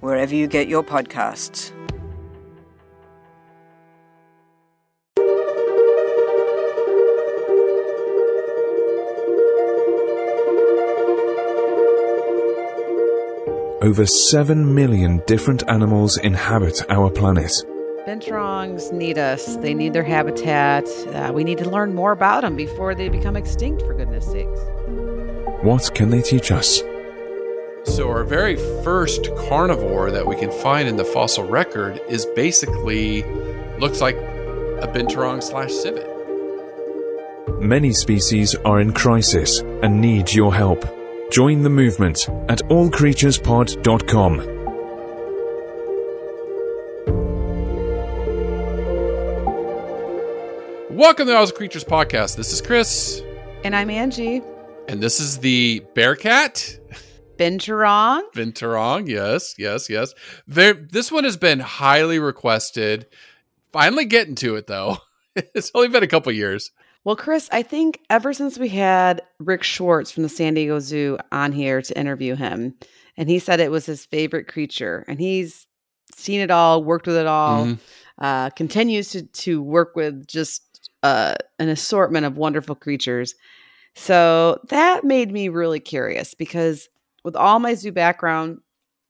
wherever you get your podcasts. Over 7 million different animals inhabit our planet. Binturongs need us. They need their habitat. Uh, we need to learn more about them before they become extinct, for goodness sakes. What can they teach us? So, our very first carnivore that we can find in the fossil record is basically looks like a binturong slash civet. Many species are in crisis and need your help. Join the movement at allcreaturespod.com. Welcome to the All Creatures podcast. This is Chris, And I'm Angie. and this is the Bearcat Binturong. binturong. Yes, yes, yes. There, this one has been highly requested. Finally getting to it though. it's only been a couple years. Well, Chris, I think ever since we had Rick Schwartz from the San Diego Zoo on here to interview him, and he said it was his favorite creature, and he's seen it all, worked with it all, Mhm. uh, continues to to work with just uh, an assortment of wonderful creatures. So that made me really curious because with all my zoo background,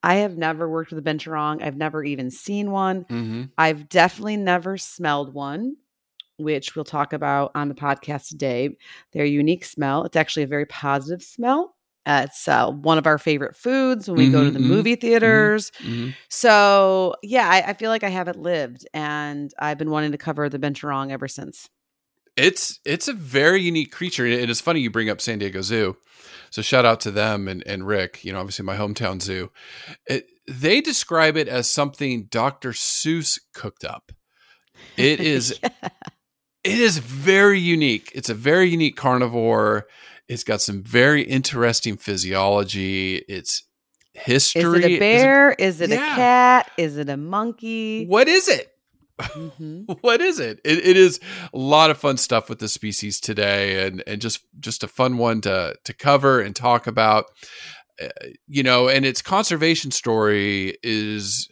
I have never worked with a binturong. I've never even seen one. Mhm. I've definitely never smelled one, which we'll talk about on the podcast today. Their unique smell. It's actually a very positive smell. Uh, it's uh, one of our favorite foods when we go to the mhm, movie theaters. Mhm. So, yeah, I, I feel like I haven't lived, and I've been wanting to cover the binturong ever since. It's it's a very unique creature. and it's funny you bring up San Diego Zoo. So shout out to them and, and Rick, you know, obviously my hometown zoo. It, they describe it as something Dr. Seuss cooked up. It is Yeah. it is very unique. It's a very unique carnivore. It's got some very interesting physiology. It's history. Is it a bear? Is it Yeah. a cat? Is it a monkey? What is it? Mhm. what is it? it? It is a lot of fun stuff with the species today, and and just just a fun one to to cover and talk about. Uh, you know, and its conservation story is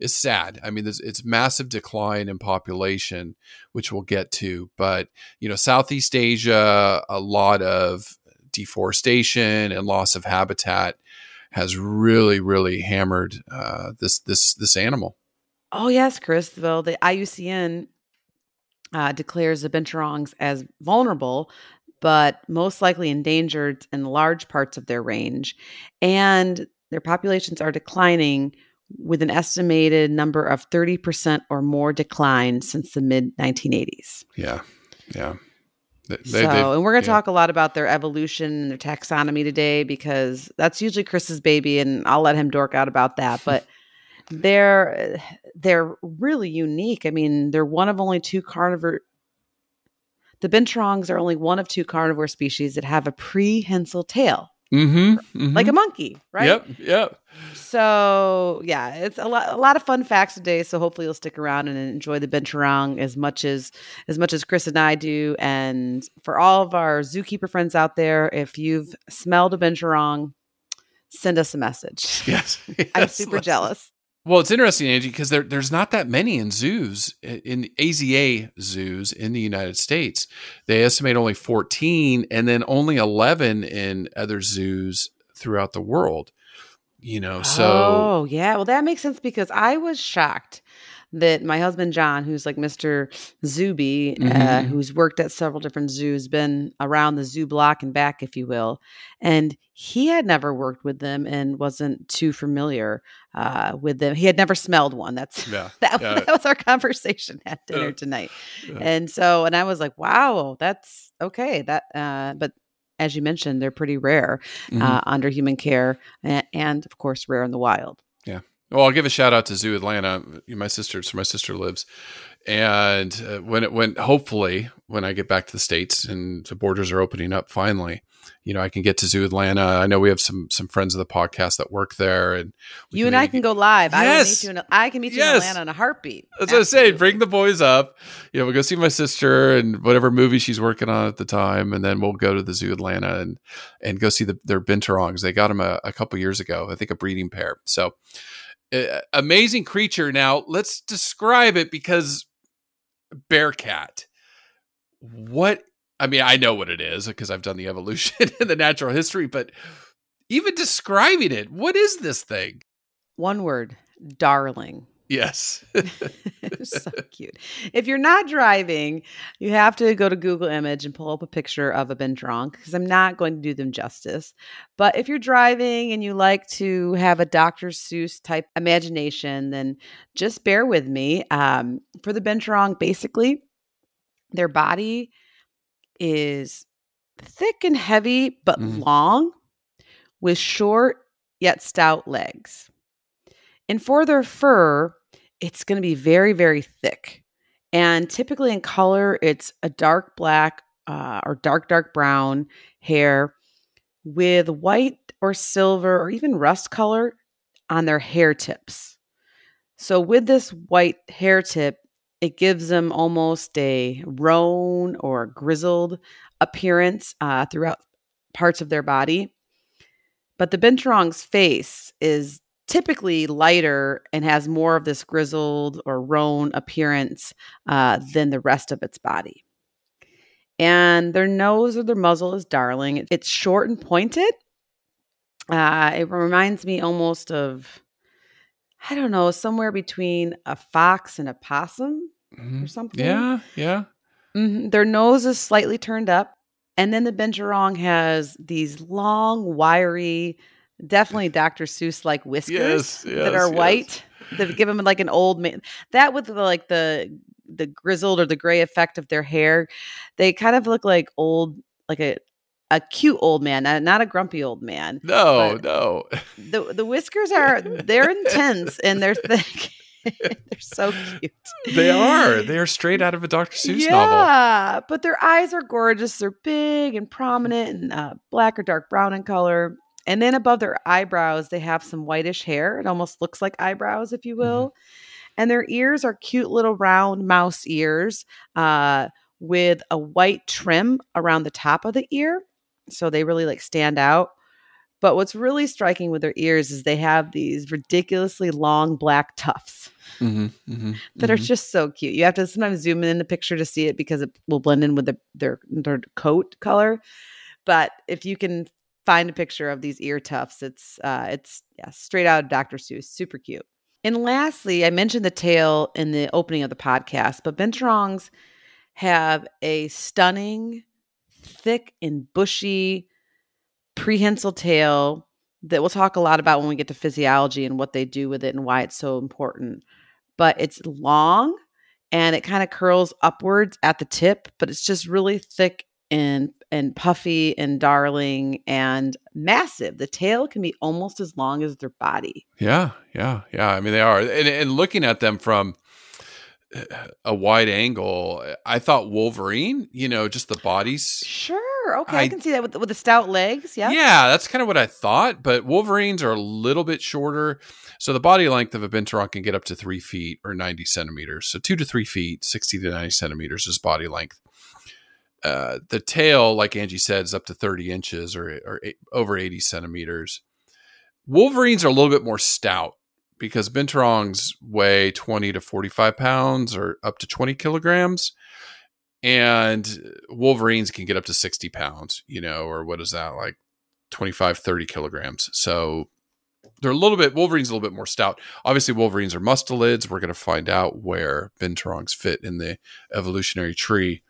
is sad. I mean, it's massive decline in population, which we'll get to. But you know, Southeast Asia, a lot of deforestation and loss of habitat has really, really hammered uh, this this this animal. Oh yes, Chris. Well, the IUCN uh, declares the binturongs as vulnerable, but most likely endangered in large parts of their range, and their populations are declining with an estimated number of thirty percent or more decline since the mid 1980s. Yeah, yeah. They- So, they- and we're going to yeah. talk a lot about their evolution and their taxonomy today because that's usually Chris's baby, and I'll let him dork out about that. But they're they're really unique. I mean, they're one of only two carnivore. The binturongs are only one of two carnivore species that have a prehensile tail, Mhm, mhm. like a monkey, right? Yep, yep. So yeah, it's a lot, a lot of fun facts today. So hopefully you'll stick around and enjoy the binturong as much as as much as Chris and I do. And for all of our zookeeper friends out there, if you've smelled a binturong, send us a message. Yes, I'm yes, super let's- jealous. Well, it's interesting, Angie, because there, there's not that many in zoos, in AZA zoos in the United States. They estimate only 14 and then only 11 in other zoos throughout the world. You know, so oh yeah, well that makes sense because I was shocked that my husband John, who's like Mister Zuby, uh, Mhm. who's worked at several different zoos, been around the zoo block and back, if you will, and he had never worked with them and wasn't too familiar uh, with them. He had never smelled one. That's yeah, that, yeah. that was our conversation at dinner Yeah. tonight. And so, and I was like, wow, that's okay. That, uh, but as you mentioned, they're pretty rare Mhm. uh, under human care and, and, of course, rare in the wild. Well, I'll give a shout out to Zoo Atlanta. My sister, so my sister lives, and uh, when it when hopefully when I get back to the states and the borders are opening up finally, you know I can get to Zoo Atlanta. I know we have some some friends of the podcast that work there, and you and I can go live. Yes. I meet you. In, I can meet you Yes. in Atlanta in a heartbeat. That's what I say. Bring the boys up. You know, we'll go see my sister and whatever movie she's working on at the time, and then we'll go to the zoo Atlanta and and go see the, their binturongs. They got them a, a couple years ago, I think, a breeding pair. So amazing creature. Now let's describe it because bearcat. What I mean, I know what it is because I've done the evolution and the natural history, but even describing it, what is this thing? One word, darling. Yes. So cute. If you're not driving, you have to go to Google Image and pull up a picture of a Binturong because I'm not going to do them justice. But if you're driving and you like to have a Dr. Seuss type imagination, then just bear with me. Um, for the Binturong, basically, their body is thick and heavy, but Mhm. long, with short yet stout legs. And for their fur, it's going to be very, very thick. And typically in color, it's a dark black uh, or dark, dark brown hair with white or silver or even rust color on their hair tips. So, with this white hair tip, it gives them almost a roan or grizzled appearance uh, throughout parts of their body. But the Binturong's face is typically lighter and has more of this grizzled or roan appearance uh, than the rest of its body. And their nose or their muzzle is darling. It's short and pointed. Uh, it reminds me almost of, I don't know, somewhere between a fox and a possum Mhm. or something. Yeah, yeah. Mhm. Their nose is slightly turned up. And then the Binturong has these long, wiry, definitely Dr. Seuss like whiskers Yes, that are yes. white that give them like an old man. That with the, like the the grizzled or the gray effect of their hair, they kind of look like old, like a a cute old man, not, not a grumpy old man. No, no. The the whiskers are they're intense and they're thick. they're so cute. They are. They are straight out of a Dr. Seuss yeah, novel. Yeah, but their eyes are gorgeous. They're big and prominent and uh, black or dark brown in color. And then above their eyebrows, they have some whitish hair. It almost looks like eyebrows, if you will. And their ears are cute little round mouse ears uh, with a white trim around the top of the ear. So they really like stand out. But what's really striking with their ears is they have these ridiculously long black tufts Mhm, mhm, that are mhm. just so cute. You have to sometimes zoom in the picture to see it because it will blend in with the, their their coat color. But if you can find a picture of these ear tufts, it's uh, it's yeah, straight out of Dr. Seuss, super cute. And lastly, I mentioned the tail in the opening of the podcast, but Binturongs have a stunning, thick and bushy prehensile tail that we'll talk a lot about when we get to physiology and what they do with it and why it's so important. But it's long and it kind of curls upwards at the tip, but it's just really thick and and puffy and darling and massive. The tail can be almost as long as their body. Yeah, yeah, yeah. I mean, they are. And, and looking at them from uh, a wide angle, I thought Wolverine, you know, just the bodies. Sure, okay, I, I- can see that with with the stout legs. Yeah, Yeah, that's kind of what I thought. But Wolverines are a little bit shorter. So the body length of a Binturong can get up to three feet or 90 centimeters. So two to three feet, 60 to 90 centimeters is body length. Uh, the tail, like Angie said, is up to 30 inches or, or eight, over 80 centimeters. Wolverines are a little bit more stout because Binturongs weigh 20 to 45 pounds or up to 20 kilograms. And Wolverines can get up to 60 pounds, you know, or what is that, like 25, 30 kilograms. So they're a little bit, Wolverine's a little bit more stout. Obviously, Wolverines are mustelids. We're going to find out where Binturongs fit in the evolutionary tree.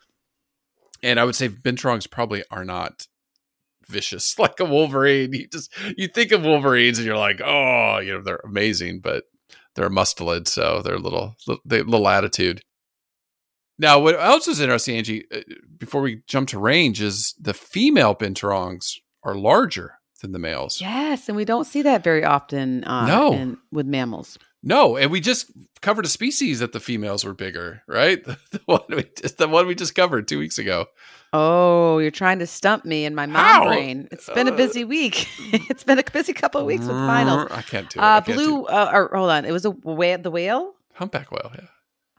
And I would say Binturongs probably are not vicious like a Wolverine. You just you think of Wolverines and you're like, oh, you know, they're amazing, but they're a mustelid, so they're a little they little attitude. Now, what else is interesting, Angie, uh, before we jump to range, is the female binturongs are larger than the males. Yes, and we don't see that very often. Uh, No. in, with mammals. No, and we just covered a species that the females were bigger, right? The one we just, the one we just covered two weeks ago. Oh, you're trying to stump me in my mom How? brain. It's been a Uh, busy week. it's been a busy couple of weeks with finals. I can't do it. Uh, can't do blue. it. Uh, or hold on, it was a whale. The whale, humpback whale. Yeah,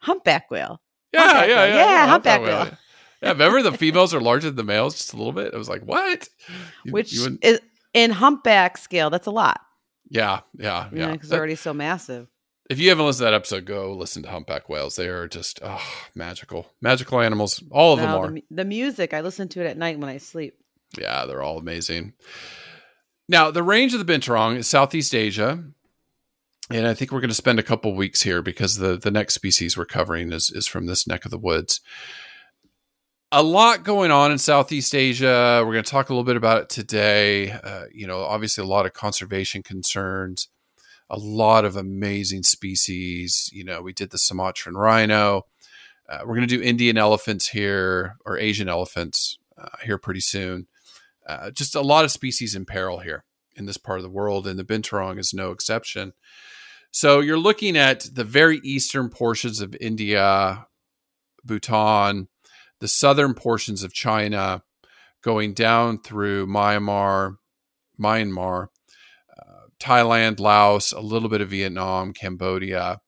humpback whale. yeah, Humpback yeah, whale. yeah, Yeah, humpback whale. Yeah. Yeah, remember the females are larger than the males just a little bit. I was like, what? You- Which you is in humpback scale. That's a lot. Yeah, yeah, Yeah, because they're already so massive. if you haven't listened to that episode, go listen to humpback whales. They are just oh, magical, magical animals. All of them are. the, the music I listen to it at night when I sleep. Yeah, they're all amazing. Now, the range of the binturong is Southeast Asia. And I think we're going to spend a couple weeks here because the, the next species we're covering is, is from this neck of the woods. A lot going on in Southeast Asia. We're going to talk a little bit about it today. Uh, you know, obviously, a lot of conservation concerns, a lot of amazing species. You know, we did the Sumatran rhino. Uh, we're going to do Indian elephants here or Asian elephants uh, here pretty soon. Uh, just a lot of species in peril here in this part of the world, and the binturong is no exception. So you're looking at the very eastern portions of India, Bhutan, the southern portions of China, going down through Myanmar, Myanmar, uh, Thailand, Laos, a little bit of Vietnam, Cambodia,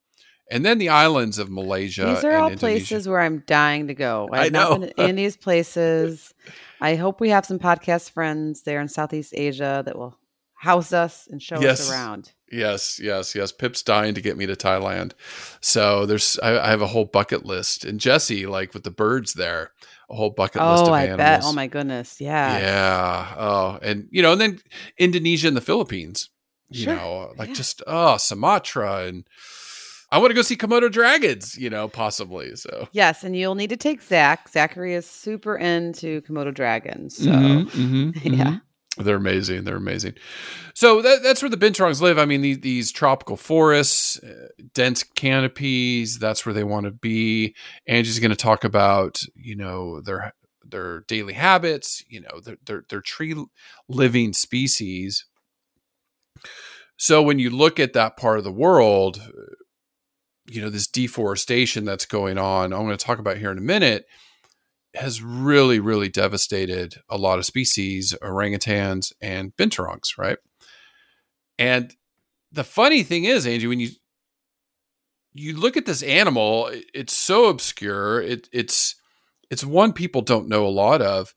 and then the islands of Malaysia. These are all Indonesia. places where I'm dying to go. I I've not know. been to any of these places. I hope we have some podcast friends there in Southeast Asia that will house us and show Yes. us around. Yes, yes, yes. Pip's dying to get me to Thailand, so there's I, I have a whole bucket list, and Jesse like with the birds there, a whole bucket list Oh, of I animals. bet. Oh my goodness. Yeah. yeah. Oh, and you know, and then Indonesia and the Philippines. You Sure. know, like Yeah. just oh Sumatra, and I want to go see Komodo dragons. You know, possibly. So Yes, and you'll need to take Zach. Zachary is super into Komodo dragons. So Mhm, yeah. They're amazing. They're amazing. So that, that's where the binturongs live. I mean, these, these tropical forests, uh, dense canopies. That's where they want to be. Angie's going to talk about, you know, their their daily habits. You know, their their, their tree living species. So when you look at that part of the world, uh, you know, this deforestation that's going on. I'm going to talk about here in a minute has really, really devastated a lot of species, orangutans and binturongs, right? And the funny thing is, Angie, when you you look at this animal, it's so obscure. It, it's it's one people don't know a lot of,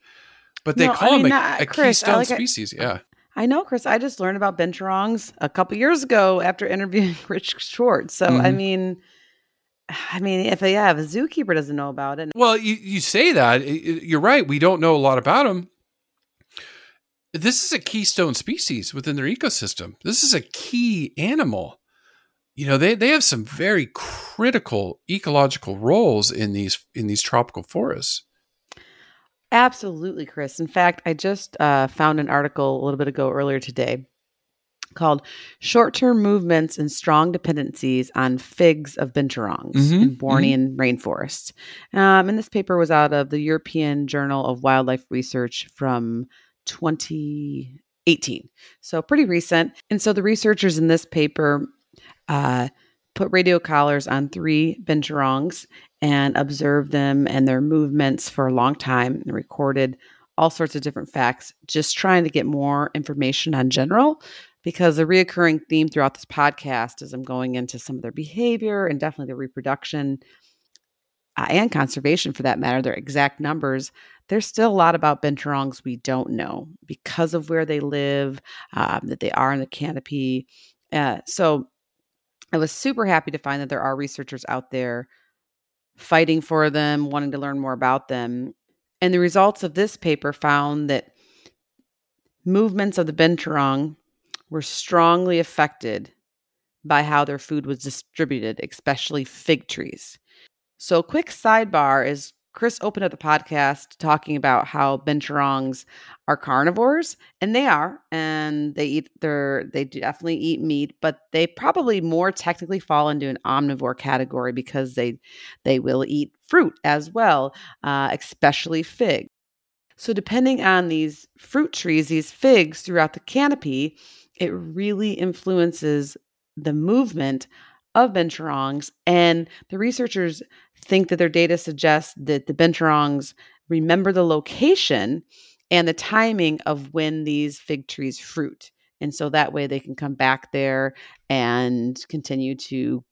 but they No, I call mean, him a, uh, a Chris, keystone like it- species. Yeah, I know, Chris. I just learned about binturongs a couple years ago after interviewing Rick Schwartz. So I Mhm. mean, I mean, if yeah, if a zookeeper doesn't know about it, Well, you, you say that. You're right. We don't know a lot about them. This is a keystone species within their ecosystem. This is a key animal. You know, they, they have some very critical ecological roles in these in these tropical forests. Absolutely, Chris. In fact, I just uh, found an article a little bit ago earlier today called Short Term Movements and Strong Dependencies on Figs of Binturongs Mhm, in Bornean Rainforests. Um, and this paper was out of the European Journal of Wildlife Research from 2018. So pretty recent. And so the researchers in this paper uh, put radio collars on three binturongs and observed them and their movements for a long time and recorded all sorts of different facts, just trying to get more information on general. Because the reoccurring theme throughout this podcast is I'm going into some of their behavior and definitely their reproduction uh, and conservation for that matter, their exact numbers. There's still a lot about binturongs we don't know because of where they live, um, that they are in the canopy. Uh, so I was super happy to find that there are researchers out there fighting for them, wanting to learn more about them. And the results of this paper found that movements of the binturong were strongly affected by how their food was distributed, especially fig trees. So, a quick sidebar is Chris opened up the podcast talking about how binturongs are carnivores, and they are, and they eat their they definitely eat meat, but they probably more technically fall into an omnivore category because they they will eat fruit as well, uh, especially fig. So, depending on these fruit trees, these figs throughout the canopy, it really influences the movement of binturongs. And the researchers think that their data suggests that the binturongs remember the location and the timing of when these fig trees fruit. And so that way they can come back there and continue to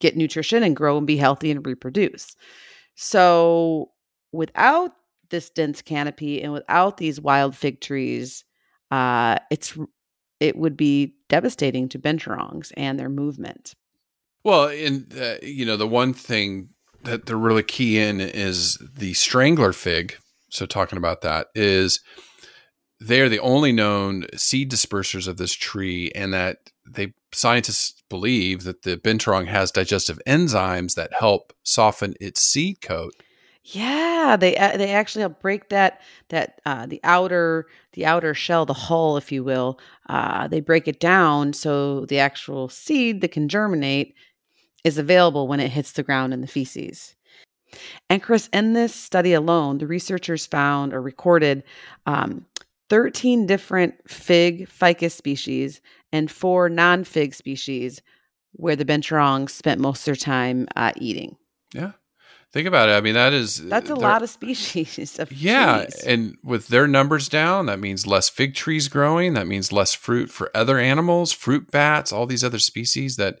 get nutrition and grow and be healthy and reproduce. So without this dense canopy and without these wild fig trees, uh, it's it would be devastating to binturongs and their movement. Well, and uh, you know the one thing that they're really key in is the strangler fig. So talking about that is they're the only known seed dispersers of this tree, and that they scientists believe that the binturong has digestive enzymes that help soften its seed coat. Yeah, they uh, they actually help break that that uh, the outer the outer shell, the hull, if you will. Uh, they break it down so the actual seed that can germinate is available when it hits the ground in the feces. And Chris, in this study alone, the researchers found or recorded um, 13 different fig ficus species and four non fig species where the binturongs spent most of their time uh, eating. Yeah. Think about it. I mean, that is that's a lot of species of yeah, trees. and with their numbers down, that means less fig trees growing. That means less fruit for other animals, fruit bats, all these other species that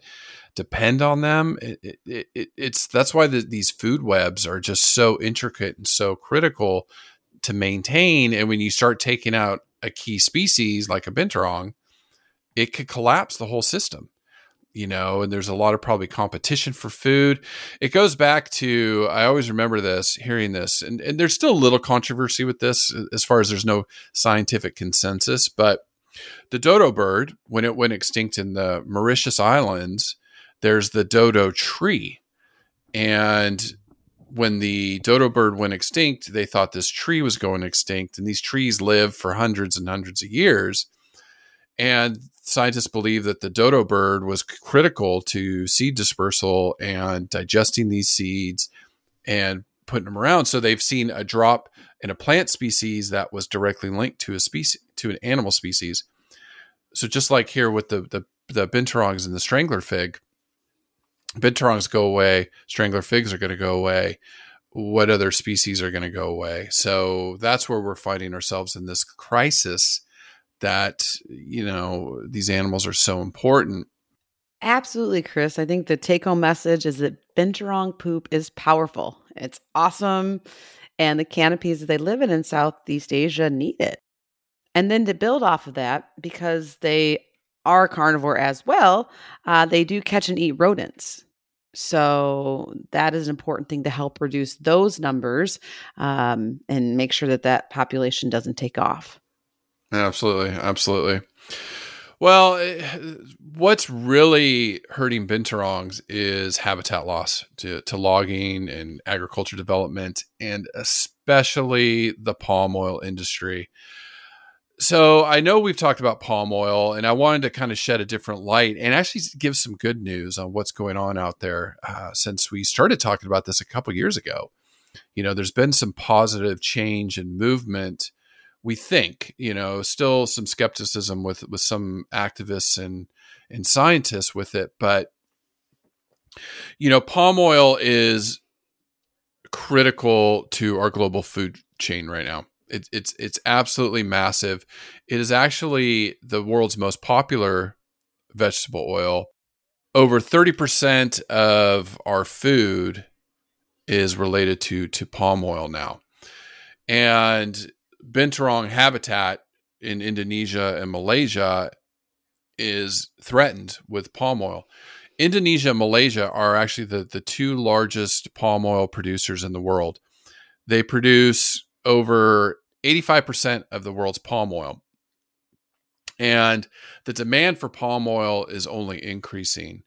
depend on them. It, it, it, it's that's why the, these food webs are just so intricate and so critical to maintain. And when you start taking out a key species like a binturong, it could collapse the whole system you know, and there's a lot of probably competition for food. It goes back to, I always remember this, hearing this, and, and there's still a little controversy with this uh, as far as there's no scientific consensus, but the dodo bird, when it went extinct in the Mauritius Islands, there's the dodo tree. And when the dodo bird went extinct, they thought this tree was going extinct, and these trees live for hundreds and hundreds of years. And scientists believe that the dodo bird was critical to seed dispersal and digesting these seeds and putting them around. So they've seen a drop in a plant species that was directly linked to a species to an animal species. So just like here with the the, the binturongs and the strangler fig, binturongs go away, strangler figs are going to go away. What other species are going to go away? So that's where we're finding ourselves in this crisis that you know these animals are so important Absolutely, Chris. I think the take home message is that binturong poop is powerful. It's awesome. And the canopies that they live in in Southeast Asia need it. And then to build off of that, because they are carnivore as well, uh, they do catch and eat rodents. So that is an important thing to help reduce those numbers um, and make sure that that population doesn't take off. Absolutely, absolutely. Well, eh, what's really hurting binturongs is habitat loss to, to logging and agriculture development, and especially the palm oil industry. So I know we've talked about palm oil, and I wanted to kind of shed a different light and actually give some good news on what's going on out there uh, since we started talking about this a couple years ago. You know, there's been some positive change and movement we think you know still some skepticism with with some activists and and scientists with it but you know palm oil is critical to our global food chain right now. It, it's it's absolutely massive. It is actually the world's most popular vegetable oil. Over 30% of our food is related to to palm oil now. And binturong habitat in Indonesia and Malaysia is threatened with palm oil. Indonesia and Malaysia are actually the, the two largest palm oil producers in the world. They produce over 85% of the world's palm oil. And the demand for palm oil is only increasing.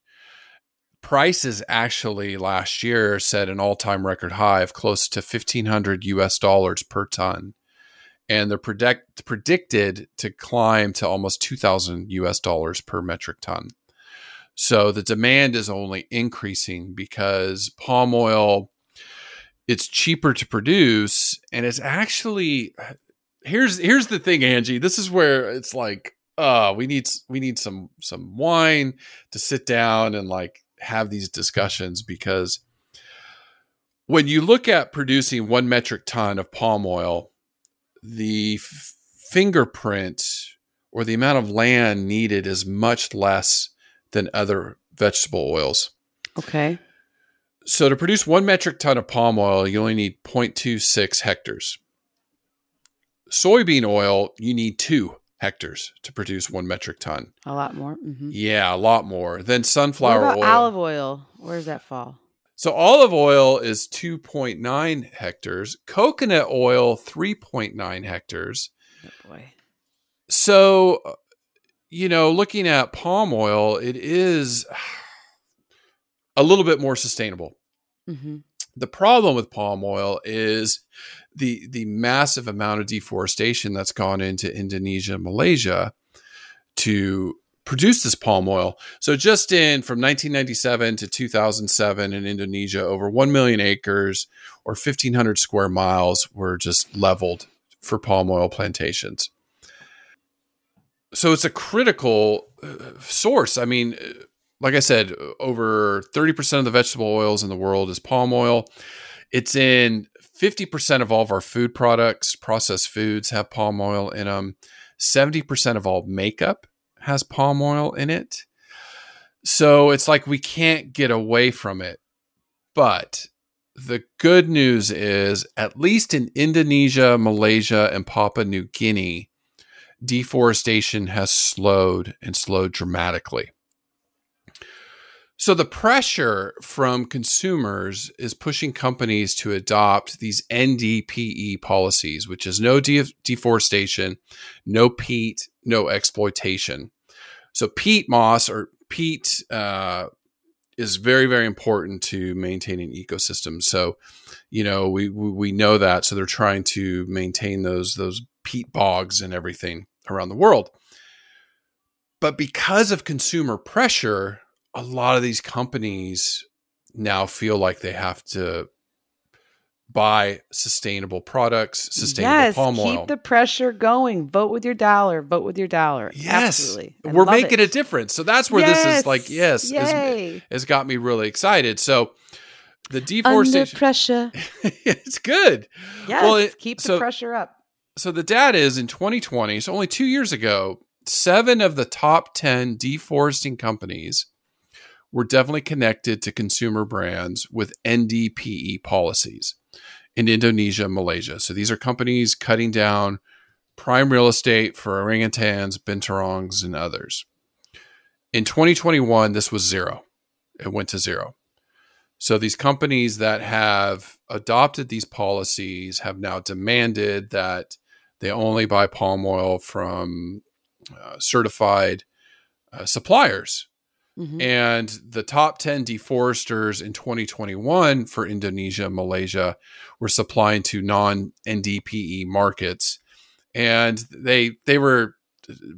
Prices actually last year set an all time record high of close to 1500 US dollars per ton and they're predict, predicted to climb to almost 2000 US dollars per metric ton. So the demand is only increasing because palm oil it's cheaper to produce and it's actually here's here's the thing Angie this is where it's like uh we need we need some some wine to sit down and like have these discussions because when you look at producing 1 metric ton of palm oil the f- fingerprint or the amount of land needed is much less than other vegetable oils Okay. so to produce one metric ton of palm oil, you only need 0.26 hectares. Soybean oil, you need two hectares to produce one metric ton. A lot more. hmm Yeah, a lot more. Then What sunflower oil. olive oil? Where does that fall? So olive oil is 2.9 hectares. Coconut oil, 3.9 hectares. Oh boy. So, you know, looking at palm oil, it is a little bit more sustainable. hmm the problem with palm oil is the the massive amount of deforestation that's gone into Indonesia and Malaysia to produce this palm oil. So just in from 1997 to 2007 in Indonesia over 1 million acres or 1500 square miles were just leveled for palm oil plantations. So it's a critical uh, source. I mean, uh, like I said, over 30% of the vegetable oils in the world is palm oil. It's in 50% of all of our food products, processed foods have palm oil in them. 70% of all makeup has palm oil in it. So it's like we can't get away from it. But the good news is, at least in Indonesia, Malaysia, and Papua New Guinea, deforestation has slowed and slowed dramatically. So the pressure from consumers is pushing companies to adopt these NDPE policies, which is no de- deforestation, no peat, no exploitation. So peat moss or peat uh, is very, very important to maintaining ecosystems. So, you know, we we know that. So they're trying to maintain those those peat bogs and everything around the world. But because of consumer pressure, a lot of these companies now feel like they have to buy sustainable products, sustainable yes, palm oil. keep the pressure going. Vote with your dollar. Vote with your dollar. yes, Absolutely. I we're making it. a difference. So that's where this is like, yes, Yay. has got me really excited. So the Under deforestation, pressure. it's good. Yes. Well, it- keep the pressure up. So the data is in 2020, so only two years ago, seven of the top 10 deforesting companies were definitely connected to consumer brands with NDPE policies in Indonesia Malaysia. So these are companies cutting down prime real estate for orangutans, binturongs, and others. In 2021, this was zero. It went to zero. So these companies that have adopted these policies have now demanded that they only buy palm oil from uh, certified uh, suppliers. Mhm. And the top 10 deforesters in 2021 for Indonesia Malaysia were supplying to non NDPE markets. And they they were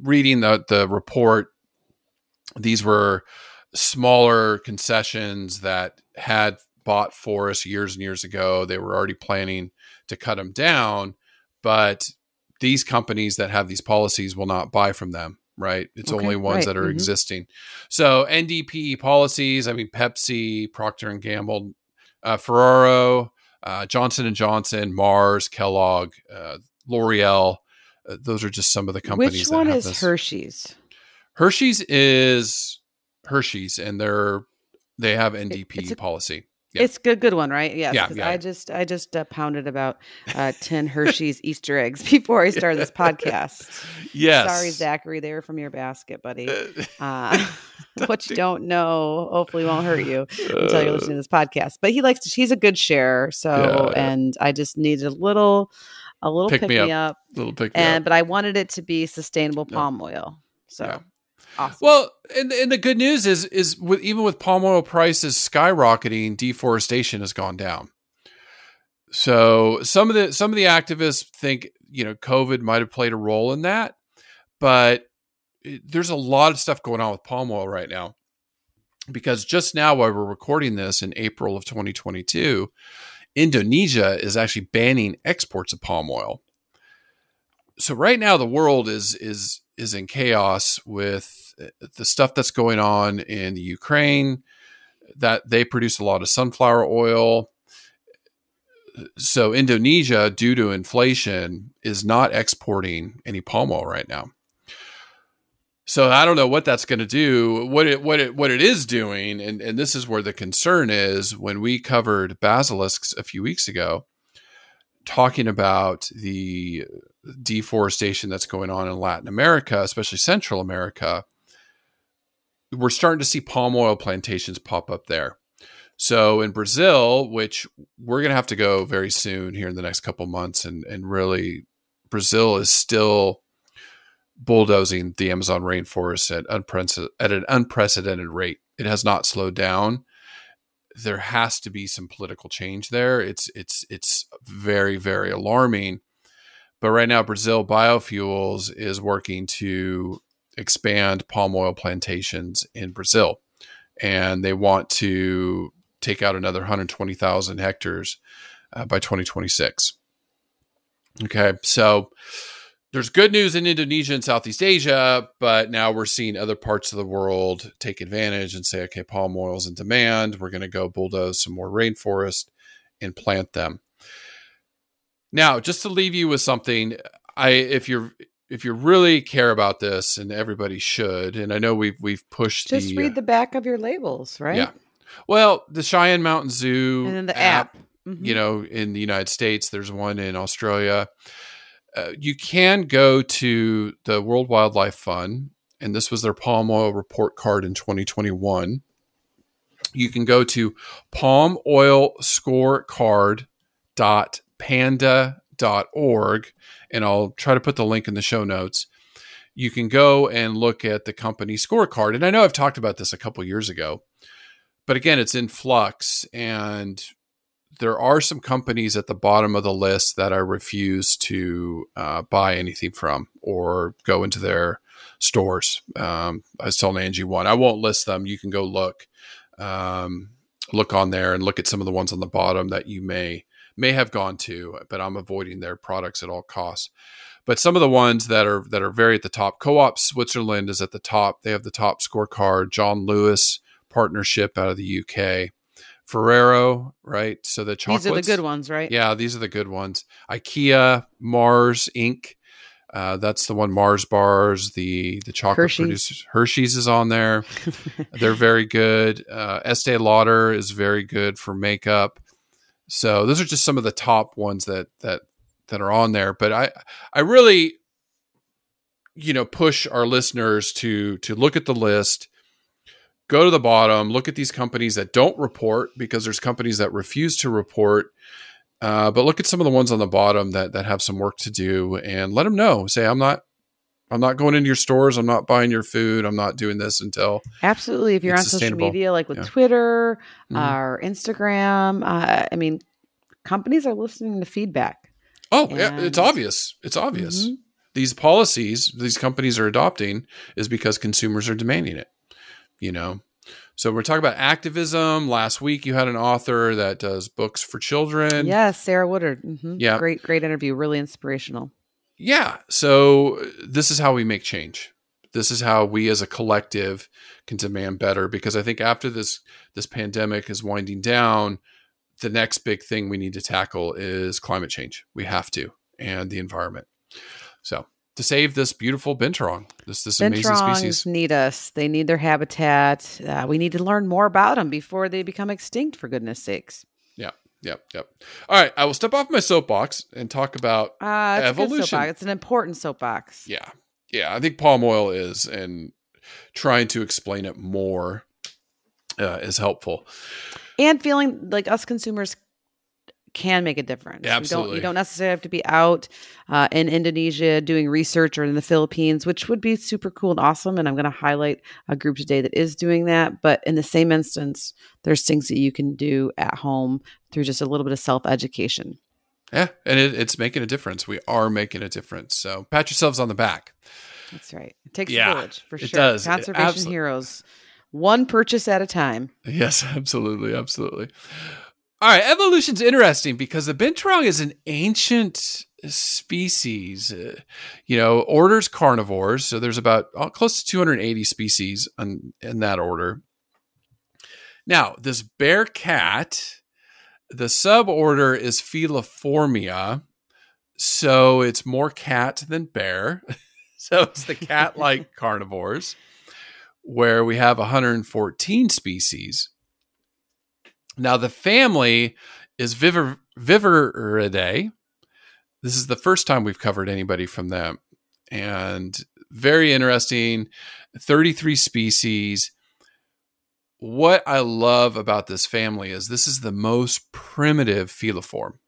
reading the, the report. These were smaller concessions that had bought forests years and years ago. They were already planning to cut them down, but these companies that have these policies will not buy from them. Right? It's Okay, only ones right, that are mhm. existing. So NDP policies. I mean, Pepsi, Procter and Gamble, uh, Ferrero, uh, Johnson and Johnson, Mars, Kellogg, uh, L'Oreal. Uh, those are just some of the companies. Which one is this. Hershey's? Hershey's is Hershey's, and they're they have NDP a- policy. Yeah. It's a good, good one, right? Yes. Yeah, yeah, I just, I just uh, pounded about uh, ten Hershey's Easter eggs before I started this podcast. Yes. Sorry, Zachary, they were from your basket, buddy. Uh, what you don't know, hopefully, won't hurt you until you're listening to this podcast. But he likes to. He's a good share, so and I just needed a little, a little Pick pick, me me up, little pick me and up. but I wanted it to be sustainable palm oil. So Yeah. Awesome. Well, and and the good news is is with even with palm oil prices skyrocketing, deforestation has gone down. So some of the some of the activists think you know COVID might have played a role in that, but it- there's a lot of stuff going on with palm oil right now. Because just now, while we're recording this in April of 2022, Indonesia is actually banning exports of palm oil. So right now the world is is is in chaos with uh, the stuff that's going on in the Ukraine that they produce a lot of sunflower oil. So Indonesia due to inflation is not exporting any palm oil right now. So I don't know what that's going to do. What it what it what it is doing, and and this is where the concern is. When we covered basilisks a few weeks ago, talking about the deforestation that's going on in Latin America, especially Central America, we're starting to see palm oil plantations pop up there. So in Brazil, which we're going to have to go very soon here in the next couple months, and and really, Brazil is still bulldozing the Amazon rainforest at, at an unprecedented rate. It has not slowed down. There has to be some political change there. It's it's it's very very alarming. But right now, Brazil Biofuels is working to expand palm oil plantations in Brazil, and they want to take out another 120,000 hectares uh, by 2026. Okay, so there's good news in Indonesia and Southeast Asia, but now we're seeing other parts of the world take advantage and say, okay, palm oil is in demand. We're going to go bulldoze some more rainforest and plant them. Now, just to leave you with something, I if you're if you really care about this, and everybody should, and I know we've we've pushed. Just the, read the back of your labels, right? Yeah. Well, the Cheyenne Mountain Zoo and then the app. app Mhm. you know, in the United States, there's one in Australia. Uh, you can go to the World Wildlife Fund, and this was their palm oil report card in 2021. You can go to palmoilscorecard.panda.org, and I'll try to put the link in the show notes. You can go and look at the company scorecard. And I know I've talked about this a couple years ago, but again, it's in flux. And there are some companies at the bottom of the list that I refuse to uh, buy anything from or go into their stores. Um, I was telling Angie one, I won't list them. You can go look, um, look on there and look at some of the ones on the bottom that you may may have gone to, but I'm avoiding their products at all costs. But some of the ones that are that are very at the top, Co-op Switzerland is at the top. They have the top scorecard. John Lewis partnership out of the UK. Ferrero, right? So the chocolates. These are the good ones, right? Yeah, these are the good ones. IKEA, Mars Inc. Uh, that's the one. Mars bars, the the chocolate Hershey's. producers. Hershey's is on there. They're very good. Uh, Estee Lauder is very good for makeup. So those are just some of the top ones that that that are on there. But I I really you know push our listeners to to look at the list go to the bottom look at these companies that don't report because there's companies that refuse to report uh, but look at some of the ones on the bottom that that have some work to do and let them know say i'm not i'm not going into your stores i'm not buying your food i'm not doing this until Absolutely. If you're on social media, like with Yeah. Twitter Mhm. or Instagram, uh, I mean, companies are listening to feedback. oh yeah it's obvious it's obvious Mhm. these policies these companies are adopting is because consumers are demanding it you know so we're talking about activism last week you had an author that does books for children yes, Sarah Woodard. hmm Yeah. Great, great interview. Really inspirational. Yeah so uh, this is how we make change this is how we as a collective can demand better because i think after this this pandemic is winding down the next big thing we need to tackle is climate change we have to and the environment so to save this beautiful binturong this this amazing species need us. They need their habitat. Uh, we need to learn more about them before they become extinct, for goodness sakes. Yep, yep. All right, I will step off my soapbox and talk about Uh, it's a good Evolution. It's an important soapbox. yeah. Yeah, I think palm oil is and trying to explain it more uh, is helpful. and feeling like us consumers can make a difference. Yeah, We don't, absolutely. you don't necessarily have to be out uh, in Indonesia doing research or in the Philippines, which would be super cool and awesome. And I'm going to highlight a group today that is doing that. But in the same instance, there's things that you can do at home through just a little bit of self education. Yeah, and it, it's making a difference. We are making a difference. So pat yourselves on the back. That's right. It takes Yeah, a village for it sure. does. Conservation absol- heroes, one purchase at a time. Yes, absolutely, absolutely. All right, evolution's interesting because the binturong is an ancient species. Uh, you know, orders carnivores, so there's about uh, close to 280 species in, in that order. Now, this bear cat, the suborder is Feliformia, so it's more cat than bear. so it's the cat-like carnivores, where we have 114 species. Now, the family is Viver, Viverridae. This is the first time we've covered anybody from them. And very interesting 33 species. What I love about this family is this is the most primitive feliform.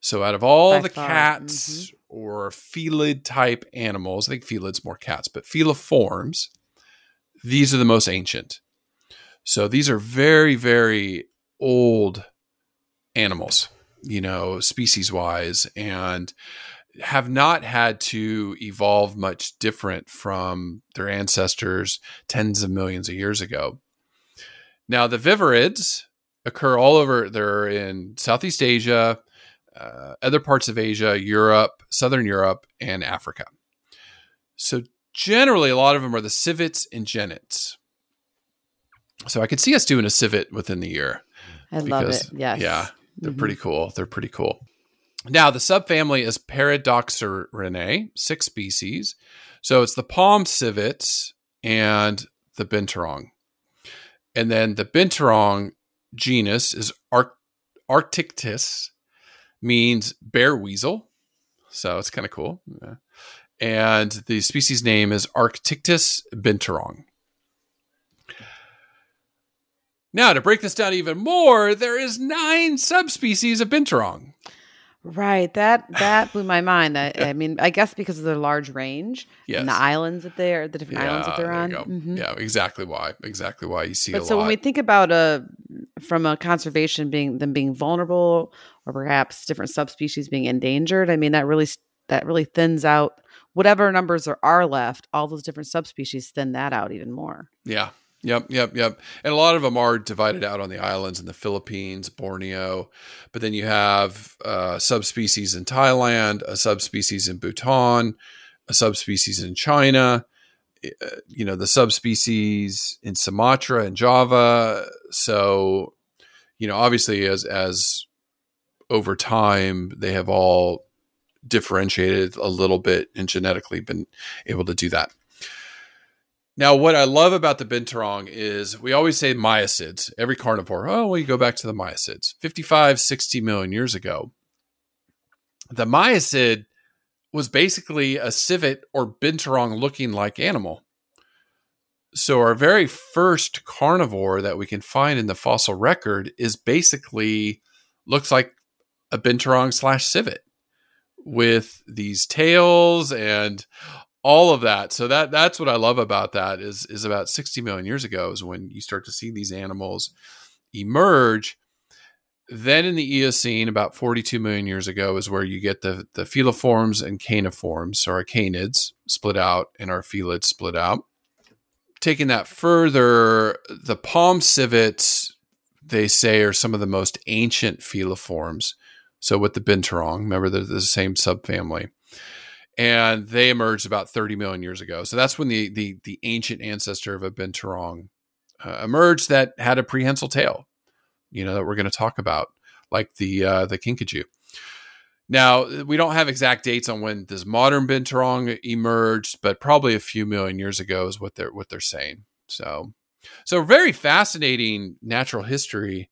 So, out of all By the far, cats mm-hmm. or felid type animals, I think felid's more cats, but feliforms, these are the most ancient. So these are very, very old animals, you know, species wise, and have not had to evolve much different from their ancestors tens of millions of years ago. Now, the viverids occur all over, they're in Southeast Asia, uh, other parts of Asia, Europe, Southern Europe, and Africa. So generally, a lot of them are the civets and genets. So I could see us doing a civet within the year. I love it. Yes. Yeah, they're Mhm. pretty cool. They're pretty cool. Now, the subfamily is Paradoxurinae, six species. So it's the palm civets and the binturong. And then the binturong genus is Arc- Arctictis, means bear weasel. So it's kind of cool. Yeah. And the species name is Arctictis binturong. Now, to break this down even more, there is nine subspecies of binturong. Right. That that blew my mind. I, I mean, I guess because of their large range Yes. and the islands that they are, the different islands that they're on. Mhm. Yeah, exactly why. Exactly why you see But a so lot. when we think about a from a conservation being them being vulnerable or perhaps different subspecies being endangered, I mean that really that really thins out whatever numbers there are left. All those different subspecies thin that out even more. Yeah. Yep, yep, yep. And a lot of them are divided out on the islands in the Philippines, Borneo, but then you have uh, subspecies in Thailand, a subspecies in Bhutan, a subspecies in China, uh, you know, the subspecies in Sumatra and Java. So, you know, obviously, as as over time, they have all differentiated a little bit and genetically been able to do that. Now, what I love about the binturong is we always say Miacids. Every carnivore, oh, well, you go back to the Miacids. 55, 60 million years ago. The Miacid was basically a civet or binturong looking like animal. So, our very first carnivore that we can find in the fossil record is basically looks like a binturong slash civet with these tails and all of that. So that that's what I love about that is is about 60 million years ago is when you start to see these animals emerge. Then in the Eocene, about 42 million years ago, is where you get the the feliforms and caniforms, so our canids split out and our felids split out. Taking that further, the palm civets, they say, are some of the most ancient feliforms. So with the binturong, remember they're the same subfamily and they emerged about 30 million years ago. So that's when the the, the ancient ancestor of a binturong uh, emerged that had a prehensile tail, you know, that we're going to talk about, like the uh, the kinkajou. Now we don't have exact dates on when this modern binturong emerged, but probably a few million years ago is what they're what they're saying. So, so very fascinating natural history.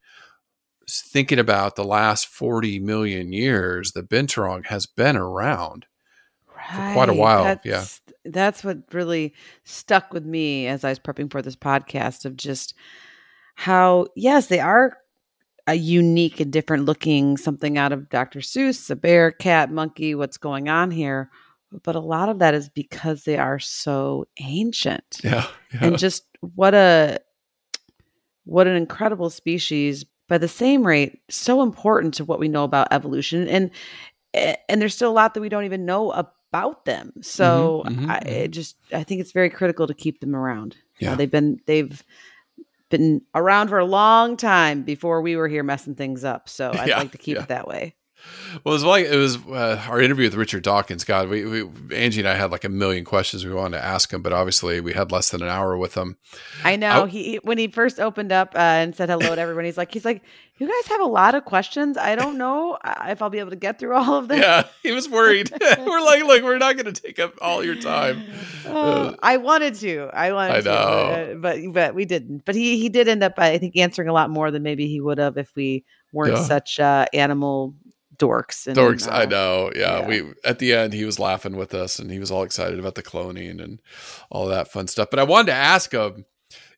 Thinking about the last 40 million years, the binturong has been around for quite a while, That's, yeah. That's what really stuck with me as I was prepping for this podcast of just how, yes, they are a unique and different looking something out of Dr. Seuss, a bear, cat, monkey, what's going on here. But a lot of that is because they are so ancient. Yeah, yeah. And just what a what an incredible species by the same rate so important to what we know about evolution and eh, and there's still a lot that we don't even know about them so Mhm, mhm, I, mhm. it just i think it's very critical to keep them around Yeah. they've been they've been around for a long time before we were here messing things up. So I'd Yeah, like to keep yeah. it that way. Well, it was like it was uh, our interview with Richard Dawkins. God, we, we Angie and I had like a million questions we wanted to ask him, but obviously we had less than an hour with him. I know I- he when he first opened up uh, and said hello to everyone. He's like, he's like, you guys have a lot of questions. I don't know uh, if I'll be able to get through all of them. Yeah, he was worried. we're like, look, we're not going to take up all your time. Oh, I wanted to. I wanted I to, know. but, but but we didn't. But he he did end up, I think, answering a lot more than maybe he would have if we weren't Yeah. such uh, animal dorks. And, Dorks, I uh, know. Yeah, yeah. we at the end he was laughing with us, and he was all excited about the cloning and all that fun stuff. But I wanted to ask him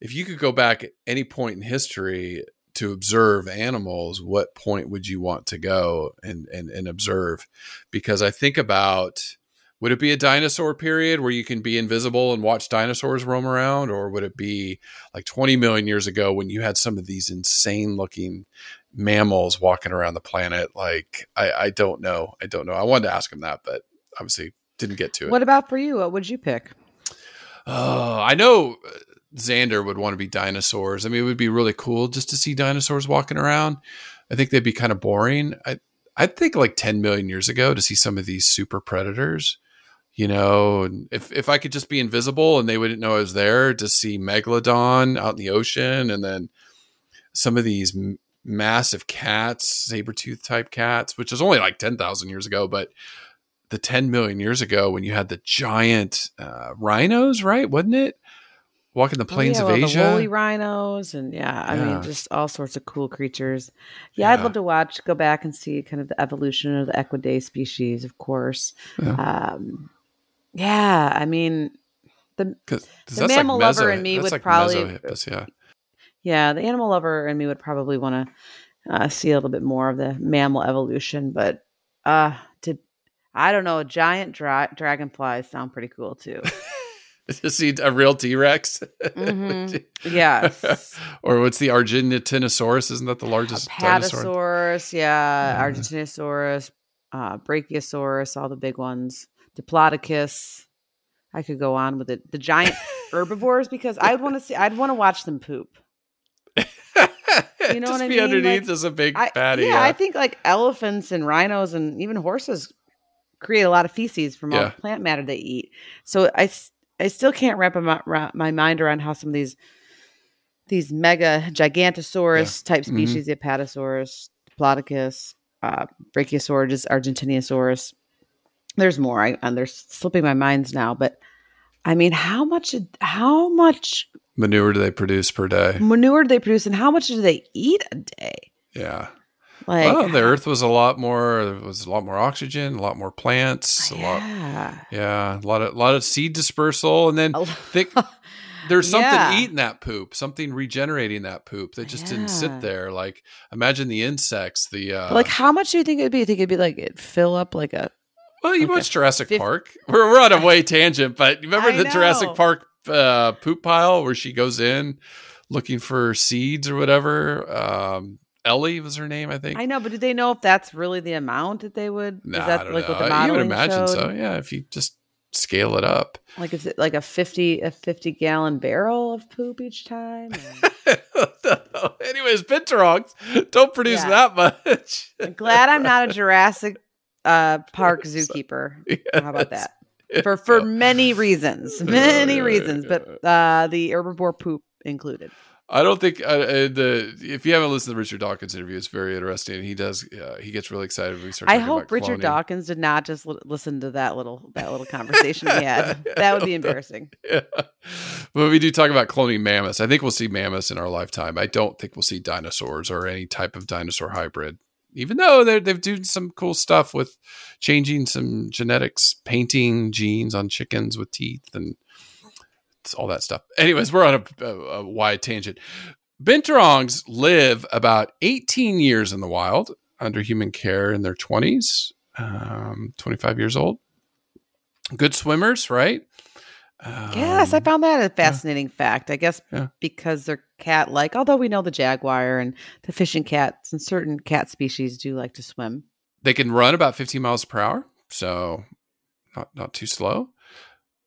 if you could go back at any point in history to observe animals, what point would you want to go and and, and observe? Because I think about would it be a dinosaur period where you can be invisible and watch dinosaurs roam around, or would it be like 20 million years ago when you had some of these insane looking mammals walking around the planet? Like, I, I don't know. I don't know. I wanted to ask him that, but obviously didn't get to it. What about for you? What would you pick? Oh, I know uh, Xander would want to be dinosaurs. I mean, it would be really cool just to see dinosaurs walking around. I think they'd be kind of boring. I I think like 10 million years ago to see some of these super predators, you know, and if if I could just be invisible and they wouldn't know I was there to see megalodon out in the ocean and then some of these m- massive cats, saber-tooth type cats, which is only like 10,000 years ago, but the 10 million years ago when you had the giant uh, rhinos, right? Wasn't it? Walking the plains Oh, yeah, of well, Asia. the woolly rhinos, and yeah, I Yeah. mean, just all sorts of cool creatures. Yeah, I'd love to watch, go back and see kind of the evolution of the equidae species, of course. Yeah. Um, yeah, I mean, the the mammal Meso- lover in me would like probably- yeah. Yeah, the animal lover in me would probably want to uh, see a little bit more of the mammal evolution, but uh, to I don't know, giant dra- dragonflies sound pretty cool too. to see a real T Rex. Mhm. Yes. or what's the Argentinosaurus? Isn't that the largest dinosaur? Apatosaurus, yeah, Argentinosaurus, uh, Brachiosaurus, all the big ones. Diplodocus. I could go on with it. The giant herbivores because I would want to see. I'd want to watch them poop. You know Just what I be mean? underneath Like, as a big I, fatty. yeah, I think like elephants and rhinos and even horses create a lot of feces from all Yeah. the plant matter they eat. So I, I still can't wrap my, my mind around how some of these these mega gigantosaurus type Mhm. species, the Apatosaurus, Diplodocus, uh, Brachiosaurus, Argentinosaurus. There's more. I and they're slipping my minds now, but I mean, how much? How much manure do they produce per day? manure do they produce, and how much do they eat a day? Yeah. Like, well, the Earth was a lot more. There was a lot more oxygen, a lot more plants, a lot. yeah. Yeah, a lot of a lot of seed dispersal, and then thick. There's something Yeah. eating that poop, something regenerating that poop that just didn't sit there. Like imagine the insects, the uh, like, how much do you think it'd be? You think it'd be like it fill up like a Well, you a watched Jurassic Park. We're, we're on a way tangent, but remember the Jurassic. Park uh, poop pile where she goes in looking for seeds or whatever? Um, Ellie was her name, I think. I know, but do they know if that's really the amount that they would? Nah, is that I don't like know. what the you would imagine showed? so. Yeah, if you just scale it up. Like is it like a fifty a fifty gallon barrel of poop each time? Anyways, Binturongs don't produce Yeah. that much. I'm glad I'm not a Jurassic uh, Park zookeeper. How about that? For for many reasons, many reasons, but uh, the herbivore poop included. I don't think uh, uh, the if you haven't listened to the Richard Dawkins interview, it's very interesting. He does uh, he gets really excited when we start. I hope Richard cloning. Dawkins did not just li- listen to that little that little conversation we had. That would be embarrassing. Yeah. But we do talk about cloning mammoths. I think we'll see mammoths in our lifetime. I don't think we'll see dinosaurs or any type of dinosaur hybrid. Even though they're, they've done some cool stuff with changing some genetics, painting genes on chickens with teeth, and it's all that stuff. Anyways, we're on a, a, a wide tangent. Binturongs live about 18 years in the wild under human care in their 20s, um, 25 years old. Good swimmers, right? Yes, I Um, found that a fascinating fact. I guess Yeah. because they're cat like, although we know the jaguar and the fishing cats and certain cat species do like to swim. they can run about 15 miles per hour, so not not too slow.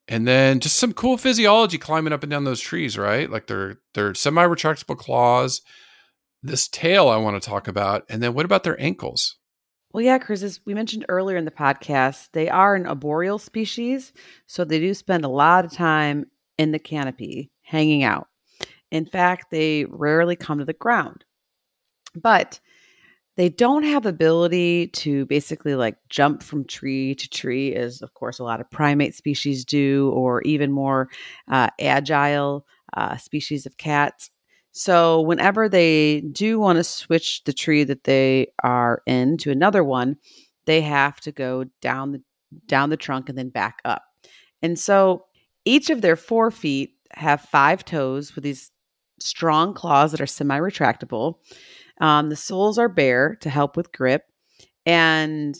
And then just some cool physiology climbing up and down those trees, right? Like they're they're semi-retractable claws. This tail I want to talk about, and then what about their ankles? Well, yeah, Chris, as we mentioned earlier in the podcast, they are an arboreal species, so they do spend a lot of time in the canopy, hanging out. In fact, they rarely come to the ground. But they don't have ability to basically like jump from tree to tree as of course a lot of primate species do or even more uh, agile uh, species of cats so whenever they do want to switch the tree that they are in to another one they have to go down the down the trunk and then back up and so each of their four feet have five toes with these strong claws that are semi retractable um, the soles are bare to help with grip. And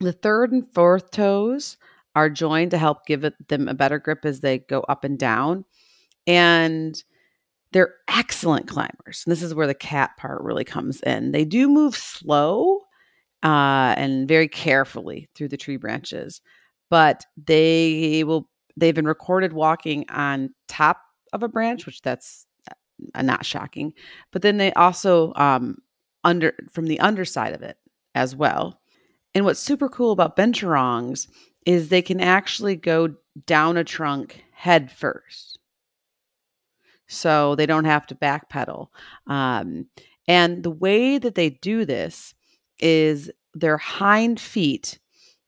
the third and fourth toes are joined to help give it, them a better grip as they go up and down. And they're excellent climbers. And this is where the cat part really comes in. They do move slow uh, and very carefully through the tree branches, but they will. They've been recorded walking on top of a branch, which that's not shocking. But then they also um, under from the underside of it as well. And what's super cool about binturongs is they can actually go down a trunk head first. So they don't have to backpedal. Um, and the way that they do this is their hind feet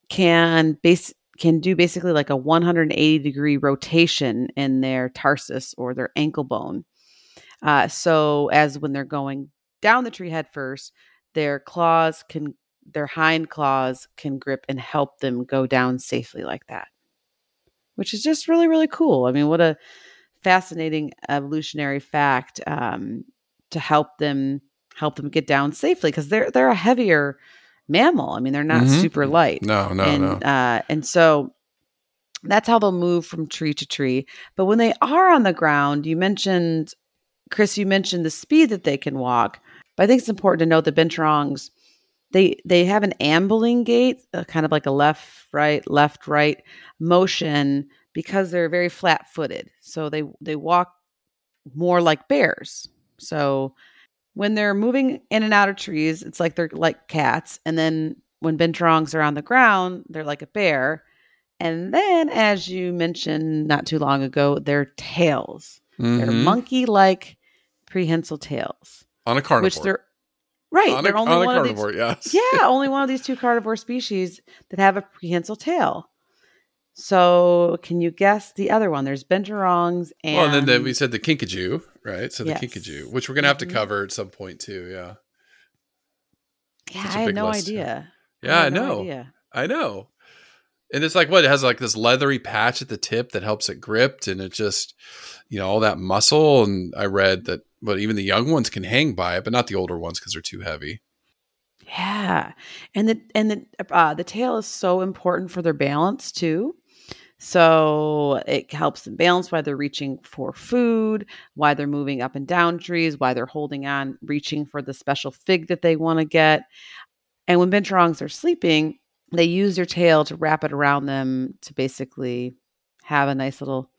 can base can do basically like a 180 degree rotation in their tarsus or their ankle bone uh, so as when they're going down the tree head first, their claws can, their hind claws can grip and help them go down safely like that, which is just really, really cool. I mean, what a fascinating evolutionary fact um, to help them help them get down safely because they're they're a heavier mammal. I mean, they're not mm-hmm. super light. No, no, and, no. Uh, and so that's how they'll move from tree to tree. But when they are on the ground, you mentioned Chris, you mentioned the speed that they can walk, but I think it's important to note that binturongs they they have an ambling gait, uh, kind of like a left right left right motion because they're very flat footed. So they they walk more like bears. So when they're moving in and out of trees, it's like they're like cats, and then when binturongs are on the ground, they're like a bear. And then, as you mentioned not too long ago, their tails. Mm-hmm. They're monkey like prehensile tails on a carnivore. Which they're right. On they're a, only on one a carnivore, of these, yes. yeah, only one of these two carnivore species that have a prehensile tail. So, can you guess the other one? There's binturongs and well, and then, then we said the kinkajou, right? So the yes. kinkajou, which we're gonna have to Mhm. cover at some point too. Yeah, Yeah, I had no list. idea. yeah, I no know, idea. I know. And it's like what it has like this leathery patch at the tip that helps it gripped, and it just you know all that muscle. And I read that, but even the young ones can hang by it, but not the older ones because they're too heavy. Yeah, and the and the uh, the tail is so important for their balance too. So it helps them balance while they're reaching for food, why they're moving up and down trees, why they're holding on, reaching for the special fig that they want to get. And when binturongs are sleeping, they use their tail to wrap it around them to basically have a nice little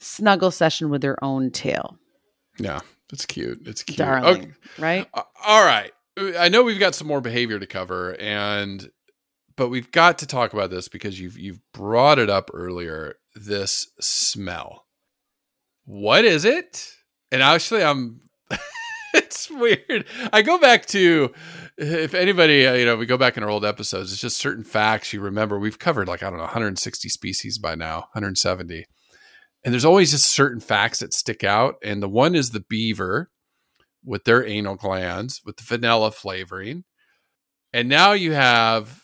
snuggle session with their own tail. Yeah, it's cute. It's cute. Darling, Okay. right? All right. I know we've got some more behavior to cover and but we've got to talk about this because you've you've brought it up earlier this smell. What is it? And actually I'm it's weird. I go back to if anybody, uh, you know, we go back in our old episodes, it's just certain facts you remember. We've covered like I don't know 160 species by now, 170. And there's always just certain facts that stick out and the one is the beaver with their anal glands with the vanilla flavoring. And now you have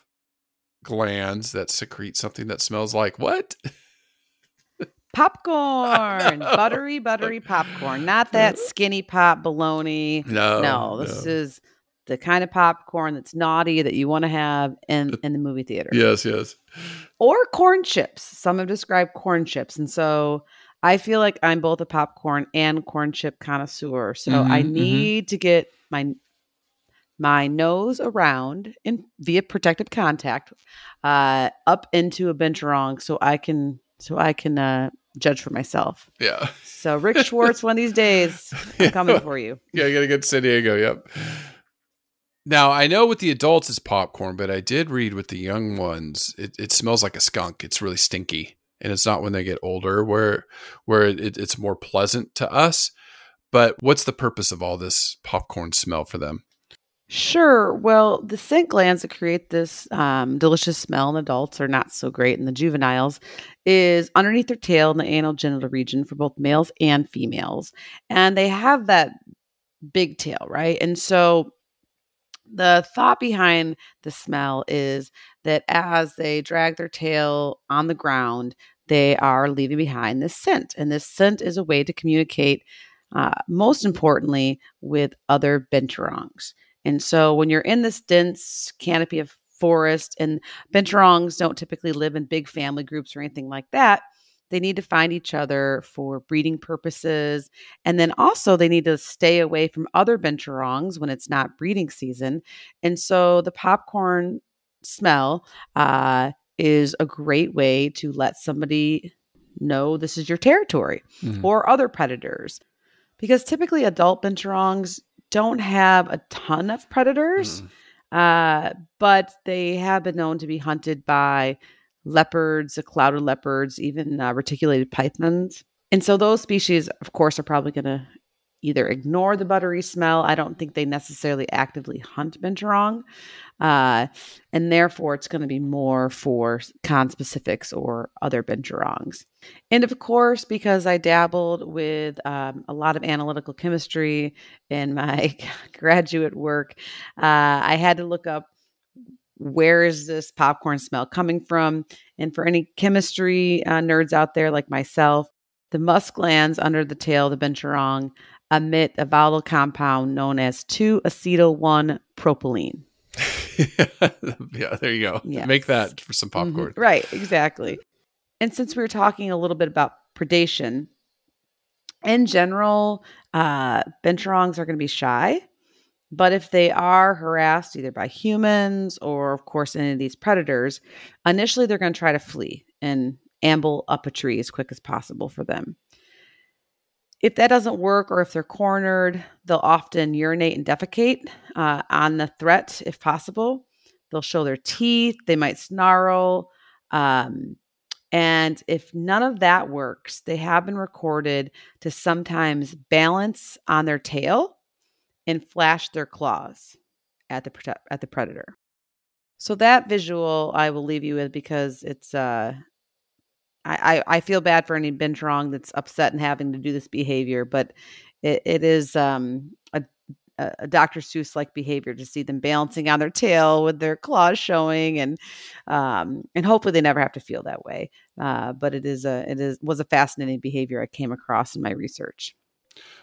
glands that secrete something that smells like what? Popcorn, buttery, buttery popcorn, not that skinny pop baloney. No. no, this no. is the kind of popcorn that's naughty that you want to have in in the movie theater. Yes, yes. Or corn chips. Some have described corn chips, and so I feel like I'm both a popcorn and corn chip connoisseur. So I Mhm, mhm. need to get my my nose around in via protective contact uh, up into a binturong so I can so I can uh, judge for myself. Yeah. So Rick Schwartz, one of these days, I'm coming for you. Yeah, I gotta get to San Diego. Yep. Now I know with the adults it's popcorn, but I did read with the young ones, it, it smells like a skunk. It's really stinky, and it's not when they get older where where it, it's more pleasant to us. But what's the purpose of all this popcorn smell for them? Sure. Well, the scent glands that create this um, delicious smell in adults are not so great in the juveniles is underneath their tail in the anal genital region for both males and females. And they have that big tail, right? And so the thought behind the smell is that as they drag their tail on the ground, they are leaving behind this scent. And this scent is a way to communicate, uh, most importantly, with other binturongs. And so when you're in this dense canopy of forest, and binturongs don't typically live in big family groups or anything like that, they need to find each other for breeding purposes. And then also, they need to stay away from other binturongs when it's not breeding season. And so, the popcorn smell uh, is a great way to let somebody know this is your territory mm-hmm. or other predators. Because typically, adult binturongs don't have a ton of predators, mm. uh, but they have been known to be hunted by leopards, clouded leopards, even uh, reticulated pythons. And so those species, of course, are probably going to either ignore the buttery smell. I don't think they necessarily actively hunt binturong. Uh, and therefore, it's going to be more for conspecifics or other binturongs. And of course, because I dabbled with um, a lot of analytical chemistry in my graduate work, uh, I had to look up where is this popcorn smell coming from? And for any chemistry uh, nerds out there like myself, the musk glands under the tail of the binturong emit a volatile compound known as 2-acetyl 1 pyrroline. yeah, there you go. Yes. Make that for some mm-hmm. popcorn. Mm-hmm. Right, exactly. And since we were talking a little bit about predation, in general, uh, binturongs are going to be shy. But if they are harassed either by humans or, of course, any of these predators, initially they're going to try to flee and amble up a tree as quick as possible for them. If that doesn't work, or if they're cornered, they'll often urinate and defecate uh, on the threat if possible. They'll show their teeth, they might snarl. Um, and if none of that works, they have been recorded to sometimes balance on their tail and flash their claws at the at the predator. So that visual I will leave you with because it's uh I, I, feel bad for any binturong that's upset and having to do this behavior, but it, it is um, a, a Dr. Seuss like behavior to see them balancing on their tail with their claws showing, and um, and hopefully they never have to feel that way. Uh, but it is a it is was a fascinating behavior I came across in my research.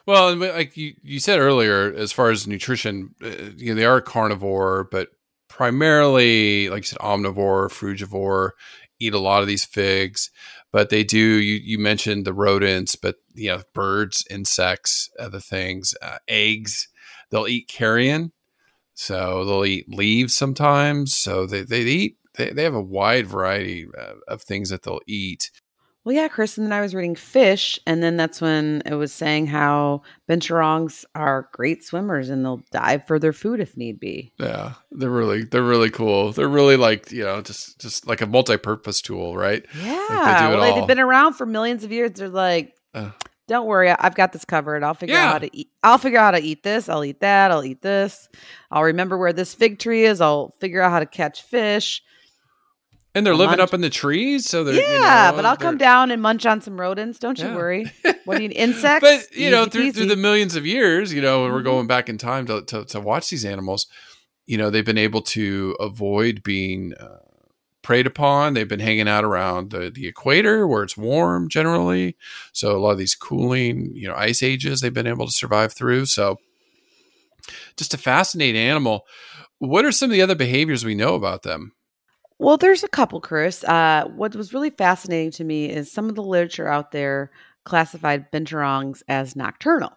Well, like you, you said earlier, as far as nutrition, uh, you know, they are carnivore, but primarily, like you said, omnivore, frugivore, eat a lot of these figs. But they do. You you mentioned the rodents, but you know, birds, insects, other things, uh, eggs. They'll eat carrion, so they'll eat leaves sometimes. So they they eat. They, they have a wide variety uh, of things that they'll eat. Well, yeah, Chris. And then I was reading Fish, and then that's when it was saying how binturongs are great swimmers and they'll dive for their food if need be. Yeah, they're really they're really cool. They're really like you know just just like a multi-purpose tool, right? Yeah, like they well, they've been around for millions of years. They're like, uh, don't worry, I've got this covered. I'll figure yeah. out how to eat. I'll figure out how to eat this. I'll eat that. I'll eat this. I'll remember where this fig tree is. I'll figure out how to catch fish. And they're living munch. up in the trees, so they're yeah. You know, but I'll come down and munch on some rodents. Don't you yeah. worry. What do you need? Insects? but you know, through, through the millions of years, you know, mm-hmm. we're going back in time to, to, to watch these animals. You know, they've been able to avoid being uh, preyed upon. They've been hanging out around the, the equator where it's warm generally. So a lot of these cooling, you know, ice ages they've been able to survive through. So just a fascinating animal. What are some of the other behaviors we know about them? Well, there's a couple, Chris. Uh, what was really fascinating to me is some of the literature out there classified binturongs as nocturnal.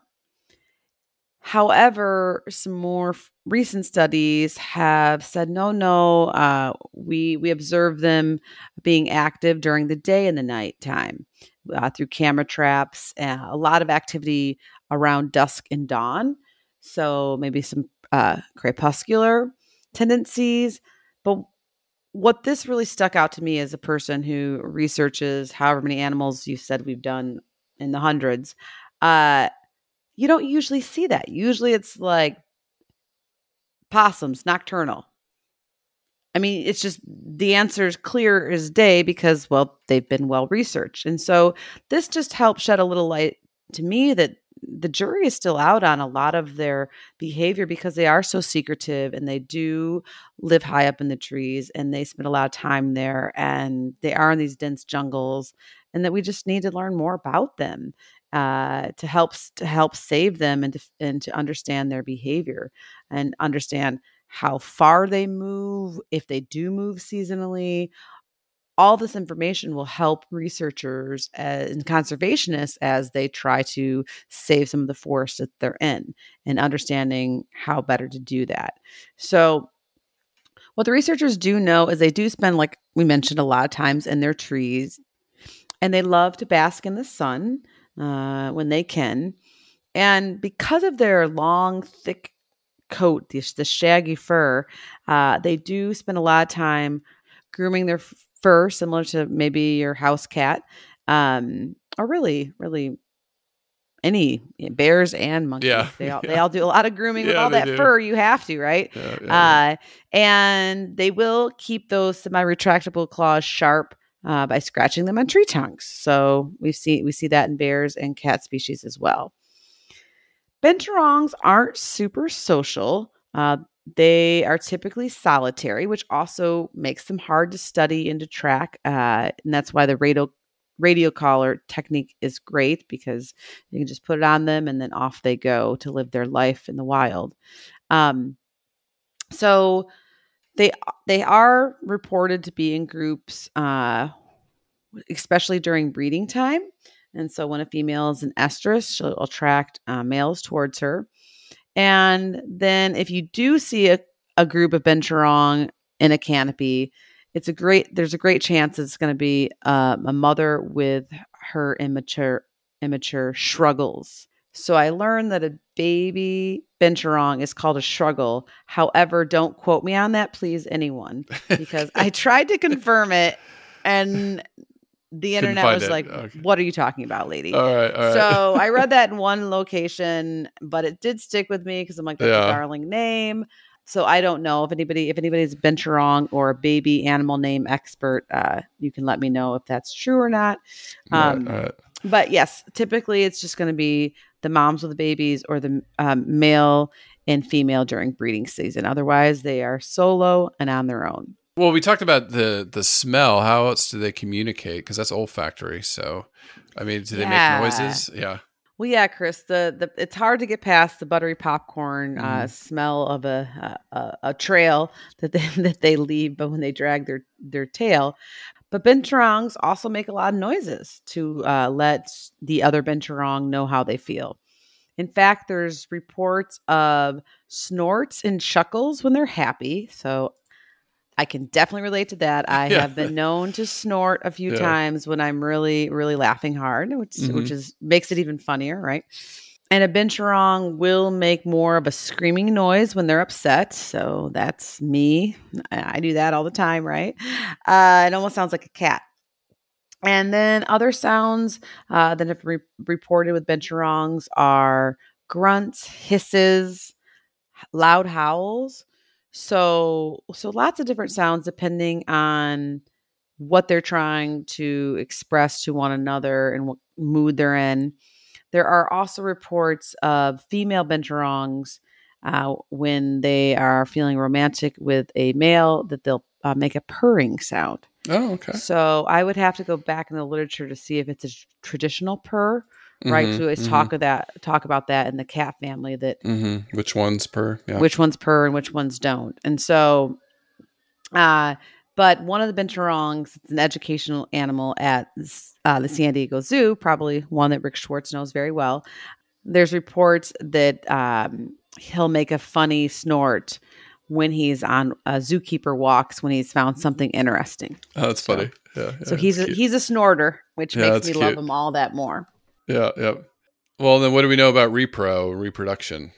However, some more f- recent studies have said no, no. Uh, we we observe them being active during the day and the nighttime uh, through camera traps. Uh, a lot of activity around dusk and dawn. So maybe some uh, crepuscular tendencies. But what this really stuck out to me as a person who researches however many animals you said we've done in the hundreds. Uh, you don't usually see that. Usually it's like possums, nocturnal. I mean, it's just the answer is clear as day because, well, they've been well researched. And so this just helped shed a little light to me that the jury is still out on a lot of their behavior because they are so secretive and they do live high up in the trees and they spend a lot of time there and they are in these dense jungles and that we just need to learn more about them uh, to help to help save them and to, and to understand their behavior and understand how far they move if they do move seasonally all this information will help researchers and conservationists as they try to save some of the forests that they're in and understanding how better to do that so what the researchers do know is they do spend like we mentioned a lot of times in their trees and they love to bask in the sun uh, when they can. And because of their long, thick coat, the, the shaggy fur, uh, they do spend a lot of time grooming their fur, similar to maybe your house cat, um, or really, really any bears and monkeys. Yeah. They all Yeah. they all do a lot of grooming with all that do. fur. You have to, right? Yeah, yeah, Uh, and they will keep those semi-retractable claws sharp uh, by scratching them on tree trunks. So we see we see that in bears and cat species as well. Binturongs aren't super social. Uh, they are typically solitary, which also makes them hard to study and to track. Uh, and that's why the radio radio collar technique is great because you can just put it on them and then off they go to live their life in the wild. Um, so they they are reported to be in groups, uh, especially during breeding time. And so when a female is an estrus, she'll attract uh, males towards her. And then if you do see a, a group of benturong in a canopy, it's a great there's a great chance it's going to be um, a mother with her immature immature struggles. So I learned that a baby benturong is called a struggle. However, don't quote me on that, please, anyone, because I tried to confirm it and the internet was like, Okay. "What are you talking about, lady?" All right, all right. So I read that in one location, but it did stick with me because I'm like, that's Yeah. a darling name. So I don't know if anybody, if anybody's benturong or a baby animal name expert, uh, you can let me know if that's true or not. All right, Um, all right. But yes, typically it's just going to be the moms with the babies or the um, male and female during breeding season. Otherwise, they are solo and on their own. Well, we talked about the the smell. How else do they communicate? Because that's olfactory. So, I mean, do they Yeah. make noises? Yeah. Well, yeah, Chris. The, the it's hard to get past the buttery popcorn uh, Mhm. smell of a, a a- a trail that they that they leave, but when they drag their their tail. But binturongs also make a lot of noises to uh, let the other binturong know how they feel. In fact, there's reports of snorts and chuckles when they're happy. So I can definitely relate to that. I Yeah. have been known to snort a few Yeah. times when I'm really, really laughing hard, which Mhm. which is makes it even funnier, right? And a binturong will make more of a screaming noise when they're upset. So that's me. I I do that all the time, right? Uh, it almost sounds like a cat. And then other sounds uh, that have re- reported with binturongs are grunts, hisses, loud howls. So so lots of different sounds depending on what they're trying to express to one another and what mood they're in. There are also reports of female binturongs uh, when they are feeling romantic with a male that they'll uh, make a purring sound. Oh, okay. So I would have to go back in the literature to see if it's a traditional purr, right? Mhm, So it's mhm, talk of that talk about that in the cat family that mhm. Which ones purr? Yeah. which ones purr and which ones don't. And so, uh, but one of the binturongs, it's an educational animal at uh, the San Diego Zoo, probably one that Rick Schwartz knows very well. there's reports that um, he'll make a funny snort when he's on a zookeeper walks when he's found something interesting. Oh, that's So- funny. Yeah, So he's a, cute. he's a snorter, which Yeah, makes me love him all that more. Yeah, yeah. Well, then what do we know about repro reproduction?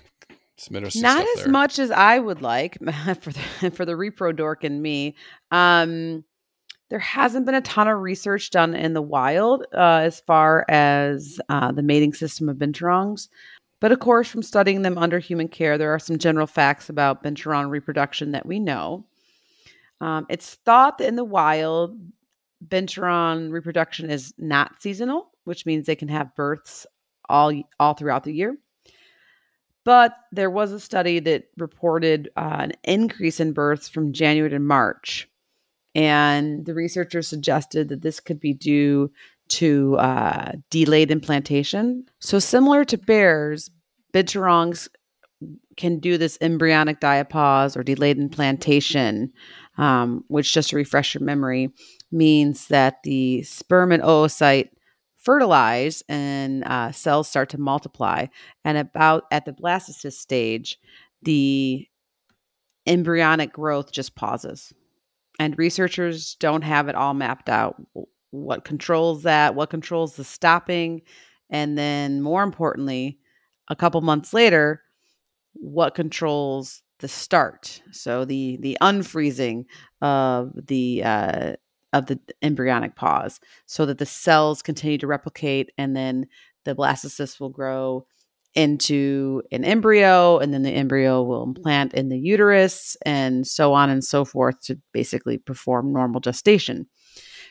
Some interesting Not as there. much as I would like for the for the repro dork and me. Um, there hasn't been a ton of research done in the wild uh, as far as uh, the mating system of binturongs. But of course, from studying them under human care, there are some general facts about binturong reproduction that we know. Um, it's thought that in the wild, binturong reproduction is not seasonal, which means they can have births all all throughout the year. But there was a study that reported uh, an increase in births from January to March. And the researchers suggested that this could be due to uh, delayed implantation. So, similar to bears, binturongs can do this embryonic diapause or delayed implantation, um, which, just to refresh your memory, means that the sperm and oocyte fertilize and uh, cells start to multiply. And about at the blastocyst stage, the embryonic growth just pauses. And researchers don't have it all mapped out. What controls that? What controls the stopping? And then, more importantly, a couple months later, what controls the start? So the the unfreezing of the uh, of the embryonic pause, so that the cells continue to replicate, and then the blastocyst will grow into an embryo, and then the embryo will implant in the uterus, and so on and so forth to basically perform normal gestation.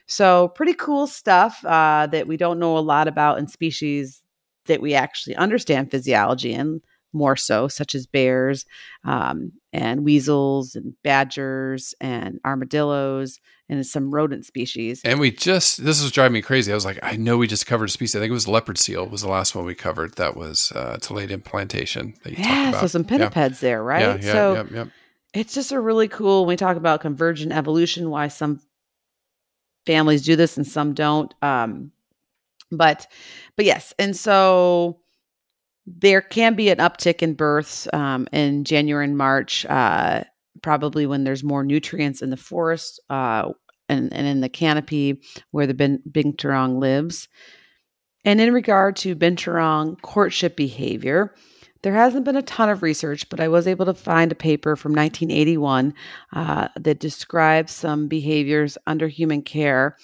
So, pretty cool stuff uh, that we don't know a lot about in species that we actually understand physiology in more so, such as bears um, and weasels and badgers and armadillos and some rodent species. And we just this was driving me crazy. I was like, I know we just covered a species. I think it was leopard seal was the last one we covered. That was uh, delayed implantation that you Yeah, talked about. so some Yeah. pinnipeds there, right? Yeah, yeah, so yeah, yeah. it's just a really cool when we talk about convergent evolution why some families do this and some don't um but but yes and so there can be an uptick in births um, in january and march uh, probably when there's more nutrients in the forest uh, and, and in the canopy where the bin- binturong lives. And in regard to binturong courtship behavior there hasn't been a ton of research, but I was able to find a paper from 1981 uh, that describes some behaviors under human care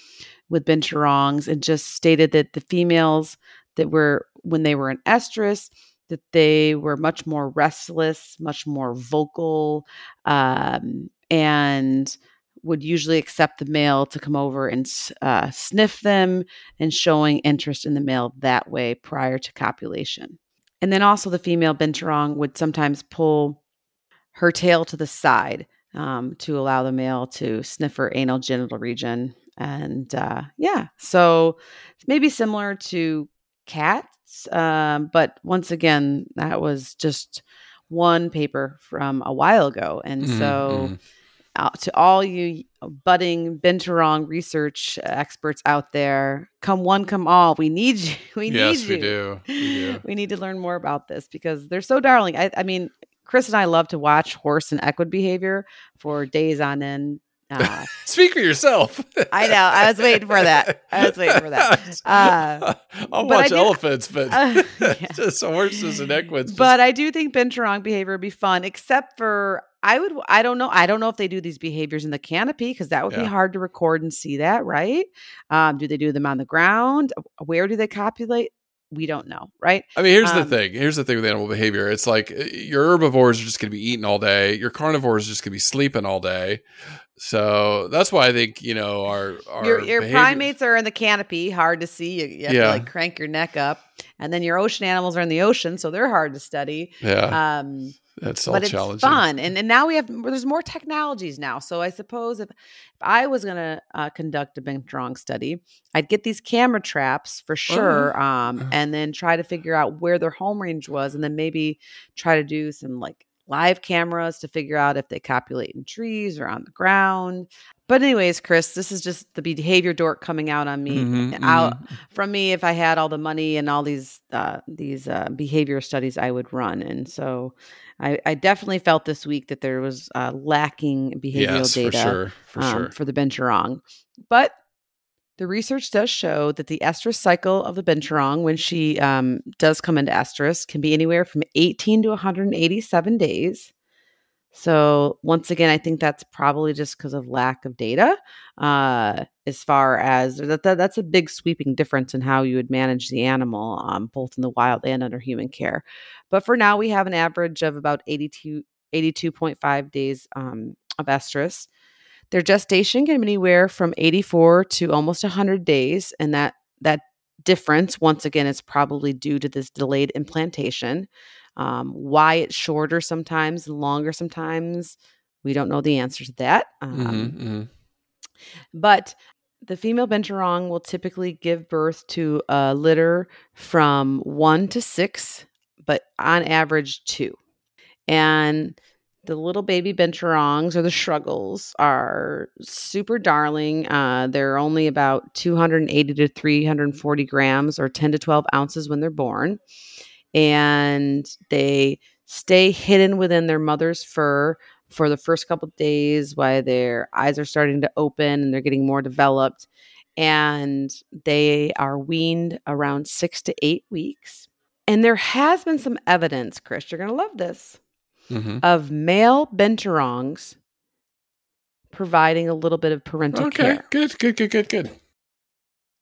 with binturongs and just stated that the females that were, when they were in estrus, that they were much more restless, much more vocal, um, and would usually accept the male to come over and uh, sniff them and showing interest in the male that way prior to copulation. And then also the female binturong would sometimes pull her tail to the side um, to allow the male to sniff her anal genital region. And uh, yeah, so maybe similar to cats. Um, but once again, that was just one paper from a while ago. And Mhm, so mhm. uh, to all you budding binturong research experts out there, come one, come all. We need you. We yes, need we you. do. We do. We need to learn more about this because they're so darling. I, I mean, Chris and I love to watch horse and equid behavior for days on end. Uh, Speak for yourself. I know. I was waiting for that. I was waiting for that. Uh, I'll watch do- elephants, but Uh, yeah. just horses and equids. just- but I do think binturong behavior would be fun, except for I would I don't know I don't know if they do these behaviors in the canopy because that would be hard to record and see that right. Um, do they do them on the ground? Where do they copulate? We don't know, right? I mean, here's the Um, thing. Here's the thing with animal behavior. It's like uh, your herbivores are just going to be eating all day. Your carnivores are just going to be sleeping all day. So that's why I think you know our our your your primates are in the canopy, hard to see. You, you have Yeah. to like crank your neck up, and then your ocean animals are in the ocean, so they're hard to study. Yeah, Um, that's all but it's fun and, and now we have there's more technologies now so i suppose if, if i was going to uh, conduct a binturong study i'd get these camera traps for sure um, Uh. and then try to figure out where their home range was and then maybe try to do some like live cameras to figure out if they copulate in trees or on the ground. But anyways, Chris, this is just the behavior dork coming out on me, Mhm, out mhm. from me. If I had all the money and all these uh, these uh, behavior studies, I would run. And so, I, I definitely felt this week that there was uh, lacking behavioral yes, data for sure, for um, sure. for the binturong. But the research does show that the estrus cycle of the binturong, when she um, does come into estrus, can be anywhere from 18 to 187 days. So once again, I think that's probably just because of lack of data. Uh, as far as that, that, that's a big sweeping difference in how you would manage the animal, um, both in the wild and under human care. But for now, we have an average of about 82, 82.5 days um, of estrus. Their gestation can be anywhere from 84 to almost 100 days, and that that difference, once again, is probably due to this delayed implantation. Um, why it's shorter sometimes, longer sometimes, we don't know the answer to that. Um, Mhm, mhm. But the female binturong will typically give birth to a litter from one to six, but on average two. And the little baby binturongs or the struggles are super darling. Uh, they're only about 280 to 340 grams or 10 to 12 ounces when they're born. And they stay hidden within their mother's fur for the first couple of days while their eyes are starting to open and they're getting more developed. And they are weaned around six to eight weeks. And there has been some evidence, Chris, you're going to love this, Mhm. of male binturongs providing a little bit of parental Okay, care. good, good, good, good, good.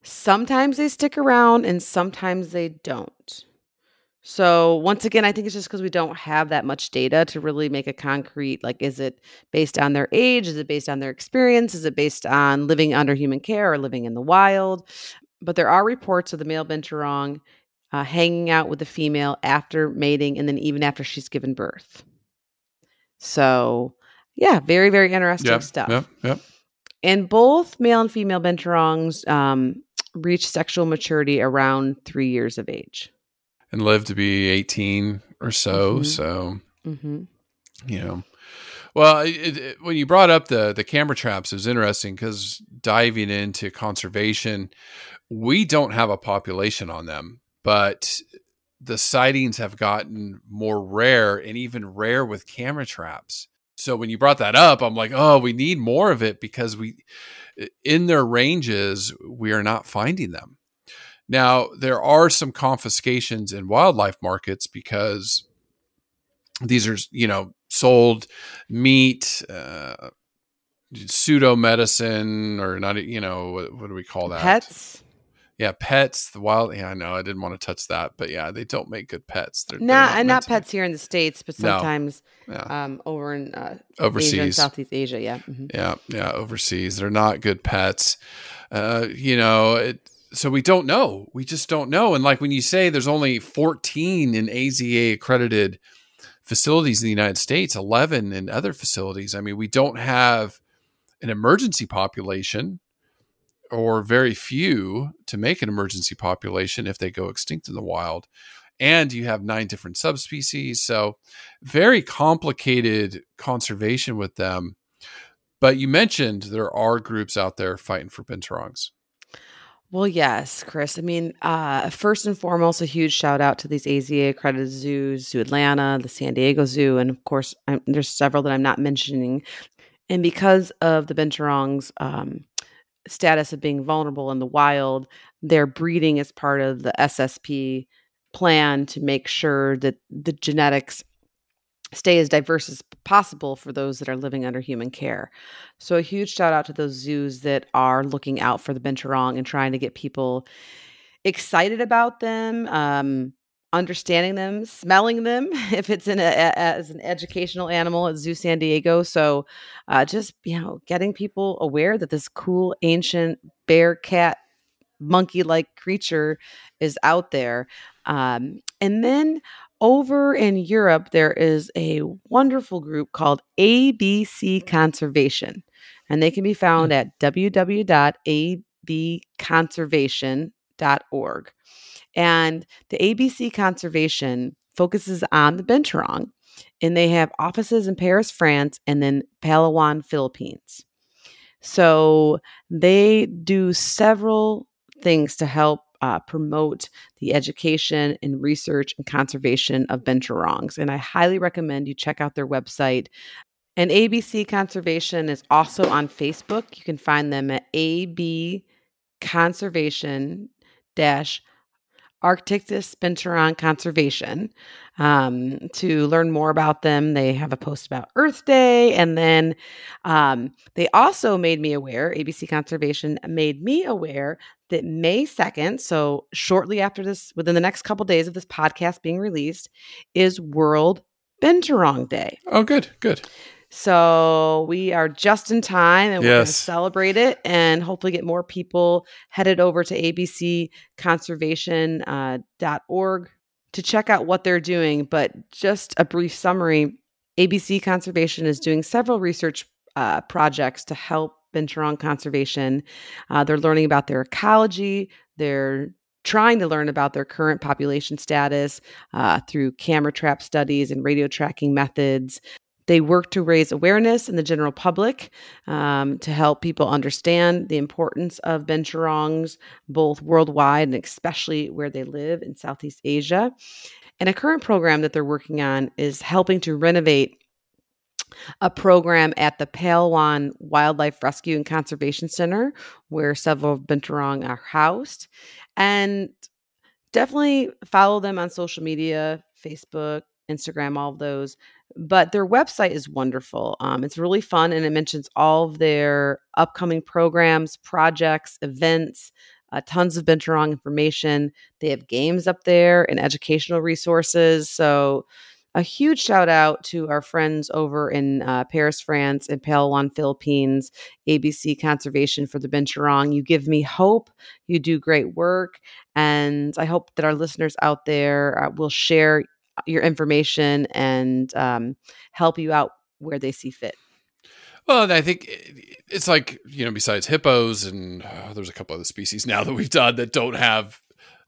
Sometimes they stick around and sometimes they don't. So, once again, I think it's just because we don't have that much data to really make a concrete like, is it based on their age? Is it based on their experience? Is it based on living under human care or living in the wild? But there are reports of the male binturong uh, hanging out with the female after mating and then even after she's given birth. So, yeah, very, very interesting Yep, stuff. yep, yep. And both male and female binturongs um, reach sexual maturity around three years of age. And live to be 18 or so. Mhm. So, hmm you know. Well, it, it, when you brought up the the camera traps, it was interesting because diving into conservation, we don't have a population on them, but the sightings have gotten more rare and even rare with camera traps. So when you brought that up, I'm like, oh, we need more of it because we, in their ranges, we are not finding them. Now there are some confiscations in wildlife markets because these are you know sold meat uh, pseudo medicine or not you know what, what do we call that Pets? yeah pets the wild yeah i know i didn't want to touch that but yeah they don't make good pets they're, they're Not, and not pets here in the States, but No. sometimes yeah um, over in uh, Asia overseas Southeast Asia. Yeah. mhm. yeah yeah overseas they're not good pets uh you know it so we don't know. We just don't know. And like when you say there's only 14 in aza accredited facilities in the united states 11 in other facilities i mean we don't have an emergency population or very few to make an emergency population if they go extinct in the wild. And you have nine different subspecies so very complicated conservation with them. But you mentioned there are groups out there fighting for binturongs. Well, yes, Chris. I mean, uh, first and foremost, a huge shout out to these AZA accredited zoos, Zoo Atlanta, the San Diego Zoo, and of course, i there's several that I'm not mentioning. And because of the binturong's um, status of being vulnerable in the wild, their breeding is part of the SSP plan to make sure that the genetics stay as diverse as possible for those that are living under human care. So a huge shout out to those zoos that are looking out for the binturong and trying to get people excited about them, um, understanding them, smelling them if it's in a, a- as an educational animal at Zoo San Diego. So uh, just you know, getting people aware that this cool ancient bear cat monkey like creature is out there. Um, and then over in Europe, there is a wonderful group called ABC Conservation, and they can be found mm. at www.abconservation.org. And the ABC Conservation focuses on the binturong, and they have offices in Paris, France, and then Palawan, Philippines. So they do several things to help uh, promote the education and research and conservation of binturongs. And I highly recommend you check out their website. And ABC Conservation is also on Facebook. You can find them at AB Conservation dash Arctictis binturong Conservation. Um, to learn more about them, they have a post about Earth Day. And then um, they also made me aware, ABC Conservation made me aware that May 2nd, so shortly after this, within the next couple days of this podcast being released, is World Binturong Day. Oh, good, good. So we are just in time and we're going to celebrate it and hopefully get more people headed over to abcconservation.org to check out what they're doing. But just a brief summary ABC Conservation is doing several research uh, projects to help binturong conservation. Uh, they're learning about their ecology, they're trying to learn about their current population status uh, through camera trap studies and radio tracking methods. They work to raise awareness in the general public um, to help people understand the importance of binturongs, both worldwide and especially where they live in Southeast Asia. And a current program that they're working on is helping to renovate a program at the Palawan Wildlife Rescue and Conservation Center, where several binturong are housed. And definitely follow them on social media Facebook, Instagram, all of those. But their website is wonderful. Um, it's really fun and it mentions all of their upcoming programs, projects, events, uh, tons of Binturong information. They have games up there and educational resources. So, a huge shout out to our friends over in uh, Paris, France, and Palawan, Philippines, ABC Conservation for the Binturong. You give me hope. You do great work. And I hope that our listeners out there uh, will share your information and um, help you out where they see fit. Well, I think it's like you know, besides hippos, and uh, there's a couple other species now that we've done that don't have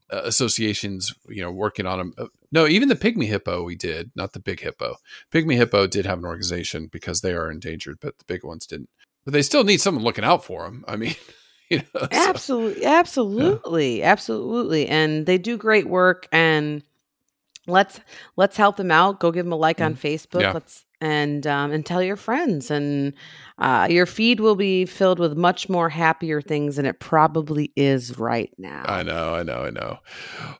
uh, associations. You know, working on them. Uh, no, even the pygmy hippo we did, not the big hippo. Pygmy hippo did have an organization because they are endangered, but the big ones didn't. But they still need someone looking out for them. I mean, you know, so- Absolutely, absolutely, absolutely, and they do great work. And let's let's help them out. Go give them a like on Facebook. Yeah. Let's and um, and tell your friends, and uh, your feed will be filled with much more happier things than it probably is right now. I know, I know, I know.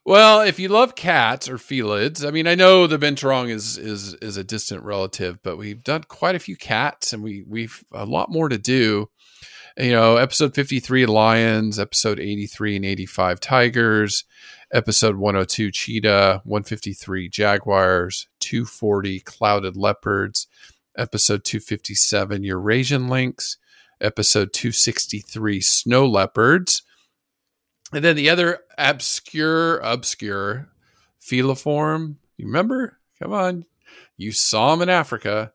Well, if you love cats or felids, I mean, I know the binturong is is is a distant relative, but we've done quite a few cats, and we we've a lot more to do. You know, episode fifty three lions, episode eighty three and eighty five tigers, episode one hundred two cheetah, one fifty three jaguars, two forty clouded leopards, episode two fifty seven Eurasian lynx, episode two sixty three snow leopards. And then the other obscure, obscure feliform. You remember? Come on. You saw them in Africa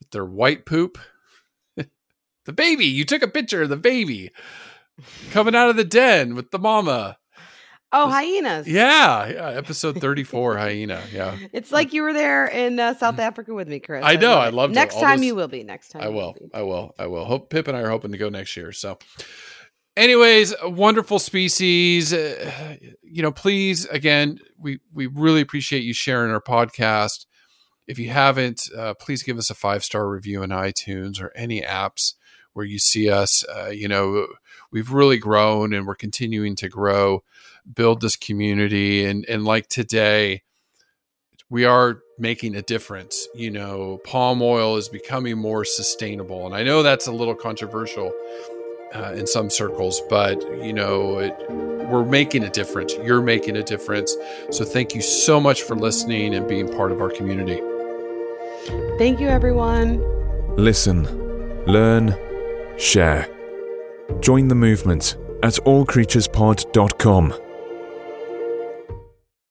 with their white poop. the baby. You took a picture of the baby coming out of the den with the mama. Oh, hyenas! Yeah. yeah episode 34, hyena. Yeah. It's like you were there in uh, South Africa with me, Chris. I know, I it. loved it. Next time those- you will be. Next time I will. I will. I will. Hope Pip and I are hoping to go next year. So, anyways, wonderful species. Uh, you know, please again, we we really appreciate you sharing our podcast. If you haven't, uh, please give us a five star review in iTunes or any apps where you see us. Uh, you know, we've really grown and we're continuing to grow, build this community, and and like today we are making a difference. You know, palm oil is becoming more sustainable. And I know that's a little controversial uh, in some circles, but, you know, it, we're making a difference. You're making a difference. So thank you so much for listening and being part of our community. Thank you, everyone. Listen, learn, share. Join the movement at allcreaturespod.com.